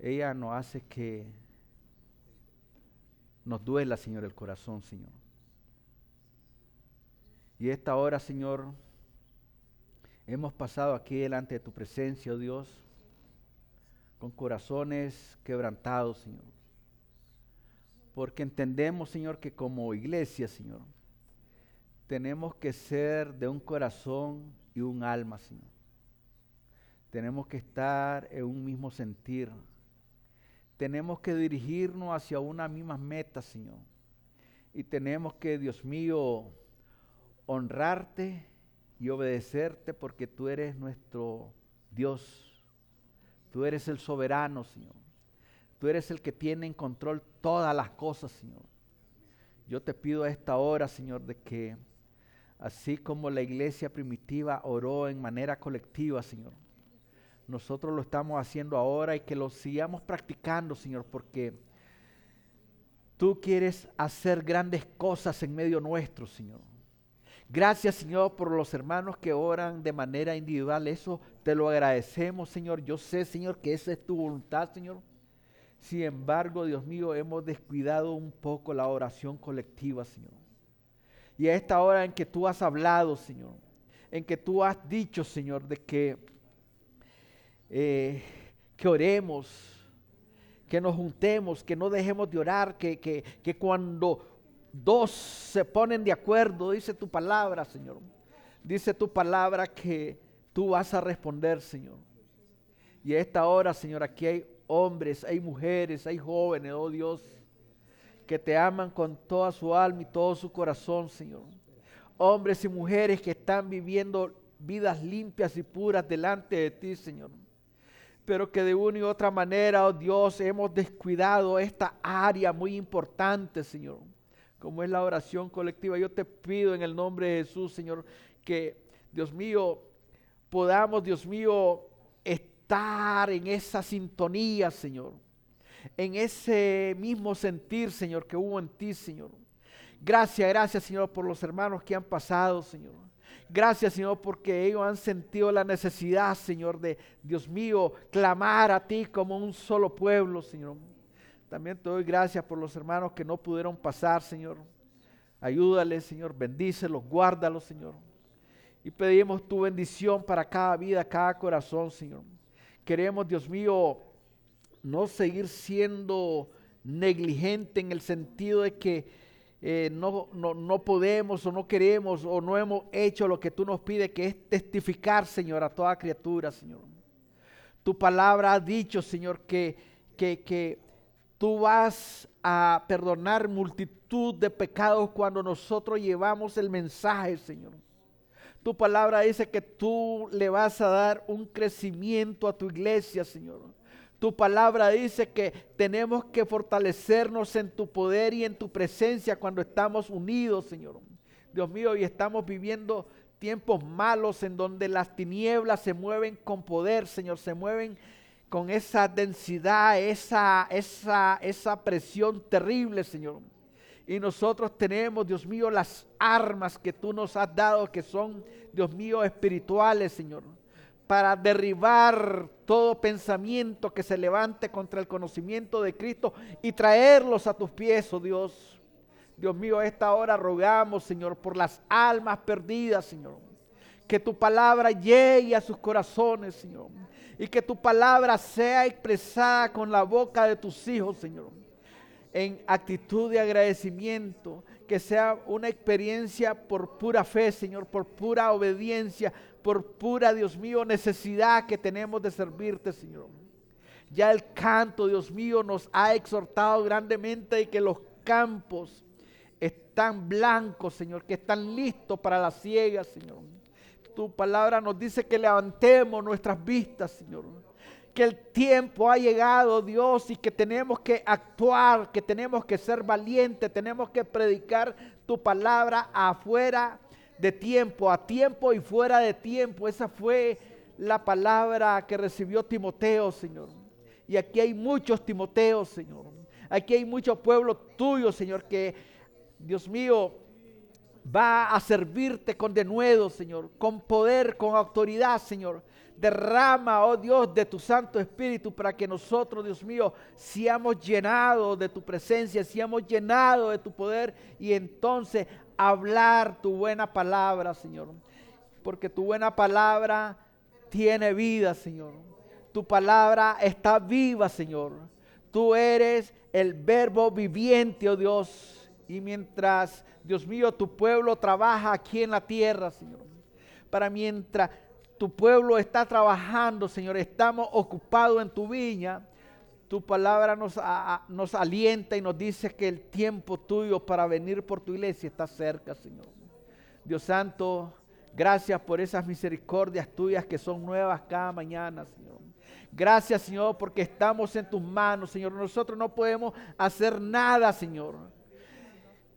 ella nos hace que nos duela, Señor, el corazón, Señor. Y esta hora, Señor, hemos pasado aquí delante de tu presencia, oh Dios, con corazones quebrantados, Señor. Porque entendemos, Señor, que como iglesia, Señor, tenemos que ser de un corazón y un alma, Señor. Tenemos que estar en un mismo sentir. Tenemos que dirigirnos hacia una misma meta, Señor. Y tenemos que, Dios mío, honrarte y obedecerte porque tú eres nuestro Dios. Tú eres el soberano, Señor. Tú eres el que tiene en control todas las cosas, Señor. Yo te pido a esta hora, Señor, de que así como la iglesia primitiva oró en manera colectiva, Señor, nosotros lo estamos haciendo ahora y que lo sigamos practicando, Señor, porque tú quieres hacer grandes cosas en medio nuestro, Señor. Gracias, Señor, por los hermanos que oran de manera individual. Eso te lo agradecemos, Señor. Yo sé, Señor, que esa es tu voluntad, Señor. Sin embargo, Dios mío, hemos descuidado un poco la oración colectiva, Señor. Y a esta hora en que tú has hablado, Señor, en que tú has dicho, Señor, de que, eh, que oremos, que nos juntemos, que no dejemos de orar, que, que, que cuando dos se ponen de acuerdo, dice tu palabra, Señor. Dice tu palabra que tú vas a responder, Señor. Y a esta hora, Señor, aquí hay hombres, hay mujeres, hay jóvenes, oh Dios, que te aman con toda su alma y todo su corazón, Señor. Hombres y mujeres que están viviendo vidas limpias y puras delante de ti, Señor. Pero que de una y otra manera, oh Dios, hemos descuidado esta área muy importante, Señor como es la oración colectiva. Yo te pido en el nombre de Jesús, Señor, que, Dios mío, podamos, Dios mío, en esa sintonía, Señor. En ese mismo sentir, Señor, que hubo en ti, Señor. Gracias, gracias, Señor, por los hermanos que han pasado, Señor. Gracias, Señor, porque ellos han sentido la necesidad, Señor, de, Dios mío, clamar a ti como un solo pueblo, Señor. También te doy gracias por los hermanos que no pudieron pasar, Señor. Ayúdales, Señor. Bendícelos, guárdalos, Señor. Y pedimos tu bendición para cada vida, cada corazón, Señor. Queremos, Dios mío, no seguir siendo negligente en el sentido de que eh, no, no, no, podemos o no queremos o no hemos hecho lo que tú nos pides, que es testificar, Señor, a toda criatura, Señor. Tu palabra ha dicho, Señor, que, que, que Tú vas a perdonar multitud de pecados cuando nosotros llevamos el mensaje, Señor. Tu palabra dice que tú le vas a dar un crecimiento a tu iglesia, Señor. Tu palabra dice que tenemos que fortalecernos en tu poder y en tu presencia cuando estamos unidos, Señor. Dios mío, y estamos viviendo tiempos malos en donde las tinieblas se mueven con poder, Señor, se mueven con esa densidad, esa, esa, esa presión terrible, Señor. Y nosotros tenemos, Dios mío, las armas que tú nos has dado, que son, Dios mío, espirituales, Señor, para derribar todo pensamiento que se levante contra el conocimiento de Cristo y traerlos a tus pies, oh Dios. Dios mío, a esta hora rogamos, Señor, por las almas perdidas, Señor. Que tu palabra llegue a sus corazones, Señor. Y que tu palabra sea expresada con la boca de tus hijos, Señor en actitud de agradecimiento, que sea una experiencia por pura fe, Señor, por pura obediencia, por pura, Dios mío, necesidad que tenemos de servirte, Señor. Ya el canto, Dios mío, nos ha exhortado grandemente de que los campos están blancos, Señor, que están listos para la siega, Señor. Tu palabra nos dice que levantemos nuestras vistas, Señor que el tiempo ha llegado, Dios, y que tenemos que actuar, que tenemos que ser valientes, tenemos que predicar tu palabra afuera de tiempo, a tiempo y fuera de tiempo. Esa fue la palabra que recibió Timoteo, Señor. Y aquí hay muchos Timoteos, Señor. Aquí hay mucho pueblo tuyo, Señor, que, Dios mío, va a servirte con denuedo, Señor, con poder, con autoridad, Señor Derrama, oh Dios, de tu Santo Espíritu para que nosotros, Dios mío, seamos llenados de tu presencia, seamos llenados de tu poder y entonces hablar tu buena palabra, Señor. Porque tu buena palabra tiene vida, Señor. Tu palabra está viva, Señor. Tú eres el verbo viviente, oh Dios. Y mientras, Dios mío, tu pueblo trabaja aquí en la tierra, Señor. Para mientras tu pueblo está trabajando, Señor, estamos ocupados en tu viña. Tu palabra nos, nos alienta y nos dice que el tiempo tuyo para venir por tu iglesia está cerca, Señor. Dios Santo, gracias por esas misericordias tuyas que son nuevas cada mañana, Señor. Gracias, Señor, porque estamos en tus manos, Señor. Nosotros no podemos hacer nada, Señor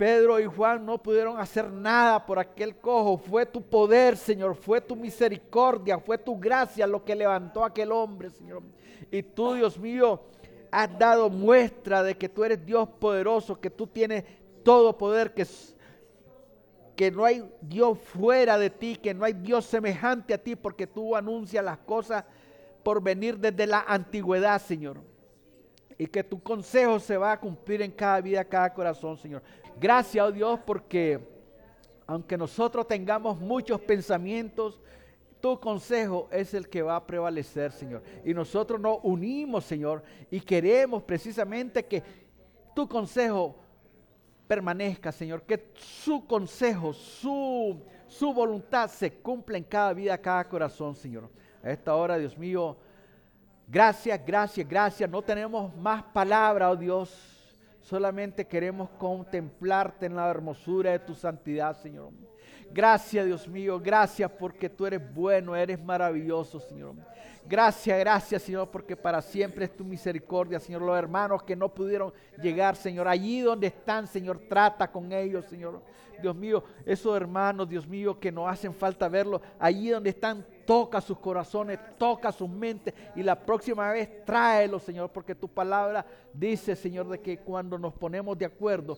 Pedro y Juan no pudieron hacer nada por aquel cojo. Fue tu poder, Señor. Fue tu misericordia. Fue tu gracia lo que levantó a aquel hombre, Señor. Y tú, Dios mío, has dado muestra de que tú eres Dios poderoso, que tú tienes todo poder, que, que no hay Dios fuera de ti, que no hay Dios semejante a ti, porque tú anuncias las cosas por venir desde la antigüedad, Señor. Y que tu consejo se va a cumplir en cada vida, cada corazón, Señor. Gracias, oh Dios, porque aunque nosotros tengamos muchos pensamientos, tu consejo es el que va a prevalecer, Señor. Y nosotros nos unimos, Señor, y queremos precisamente que tu consejo permanezca, Señor, que su consejo, su, su voluntad se cumpla en cada vida, cada corazón, Señor. A esta hora, Dios mío, gracias, gracias, gracias. No tenemos más palabras, oh Dios Solamente queremos contemplarte en la hermosura de tu santidad, Señor. Gracias, Dios mío. Gracias porque tú eres bueno, eres maravilloso, Señor. Gracias, gracias, Señor, porque para siempre es tu misericordia, Señor. Los hermanos que no pudieron llegar, Señor, allí donde están, Señor, trata con ellos, Señor. Dios mío, esos hermanos, Dios mío, que no hacen falta verlos, allí donde están, toca sus corazones, toca sus mentes y la próxima vez tráelo, Señor, porque tu palabra dice, Señor, de que cuando nos ponemos de acuerdo,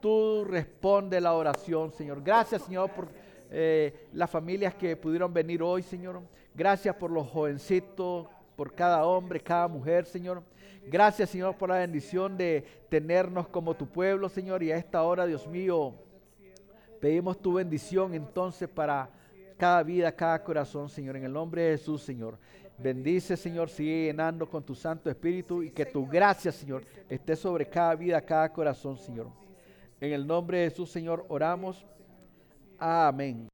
tú respondes la oración, Señor. Gracias, Señor, por eh, las familias que pudieron venir hoy, Señor. Gracias por los jovencitos, por cada hombre, cada mujer, Señor. Gracias, Señor, por la bendición de tenernos como tu pueblo, Señor. Y a esta hora, Dios mío, pedimos tu bendición entonces para cada vida, cada corazón, Señor. En el nombre de Jesús, Señor. Bendice, Señor, sigue llenando con tu Santo Espíritu y que tu gracia, Señor, esté sobre cada vida, cada corazón, Señor. En el nombre de Jesús, Señor, oramos. Amén.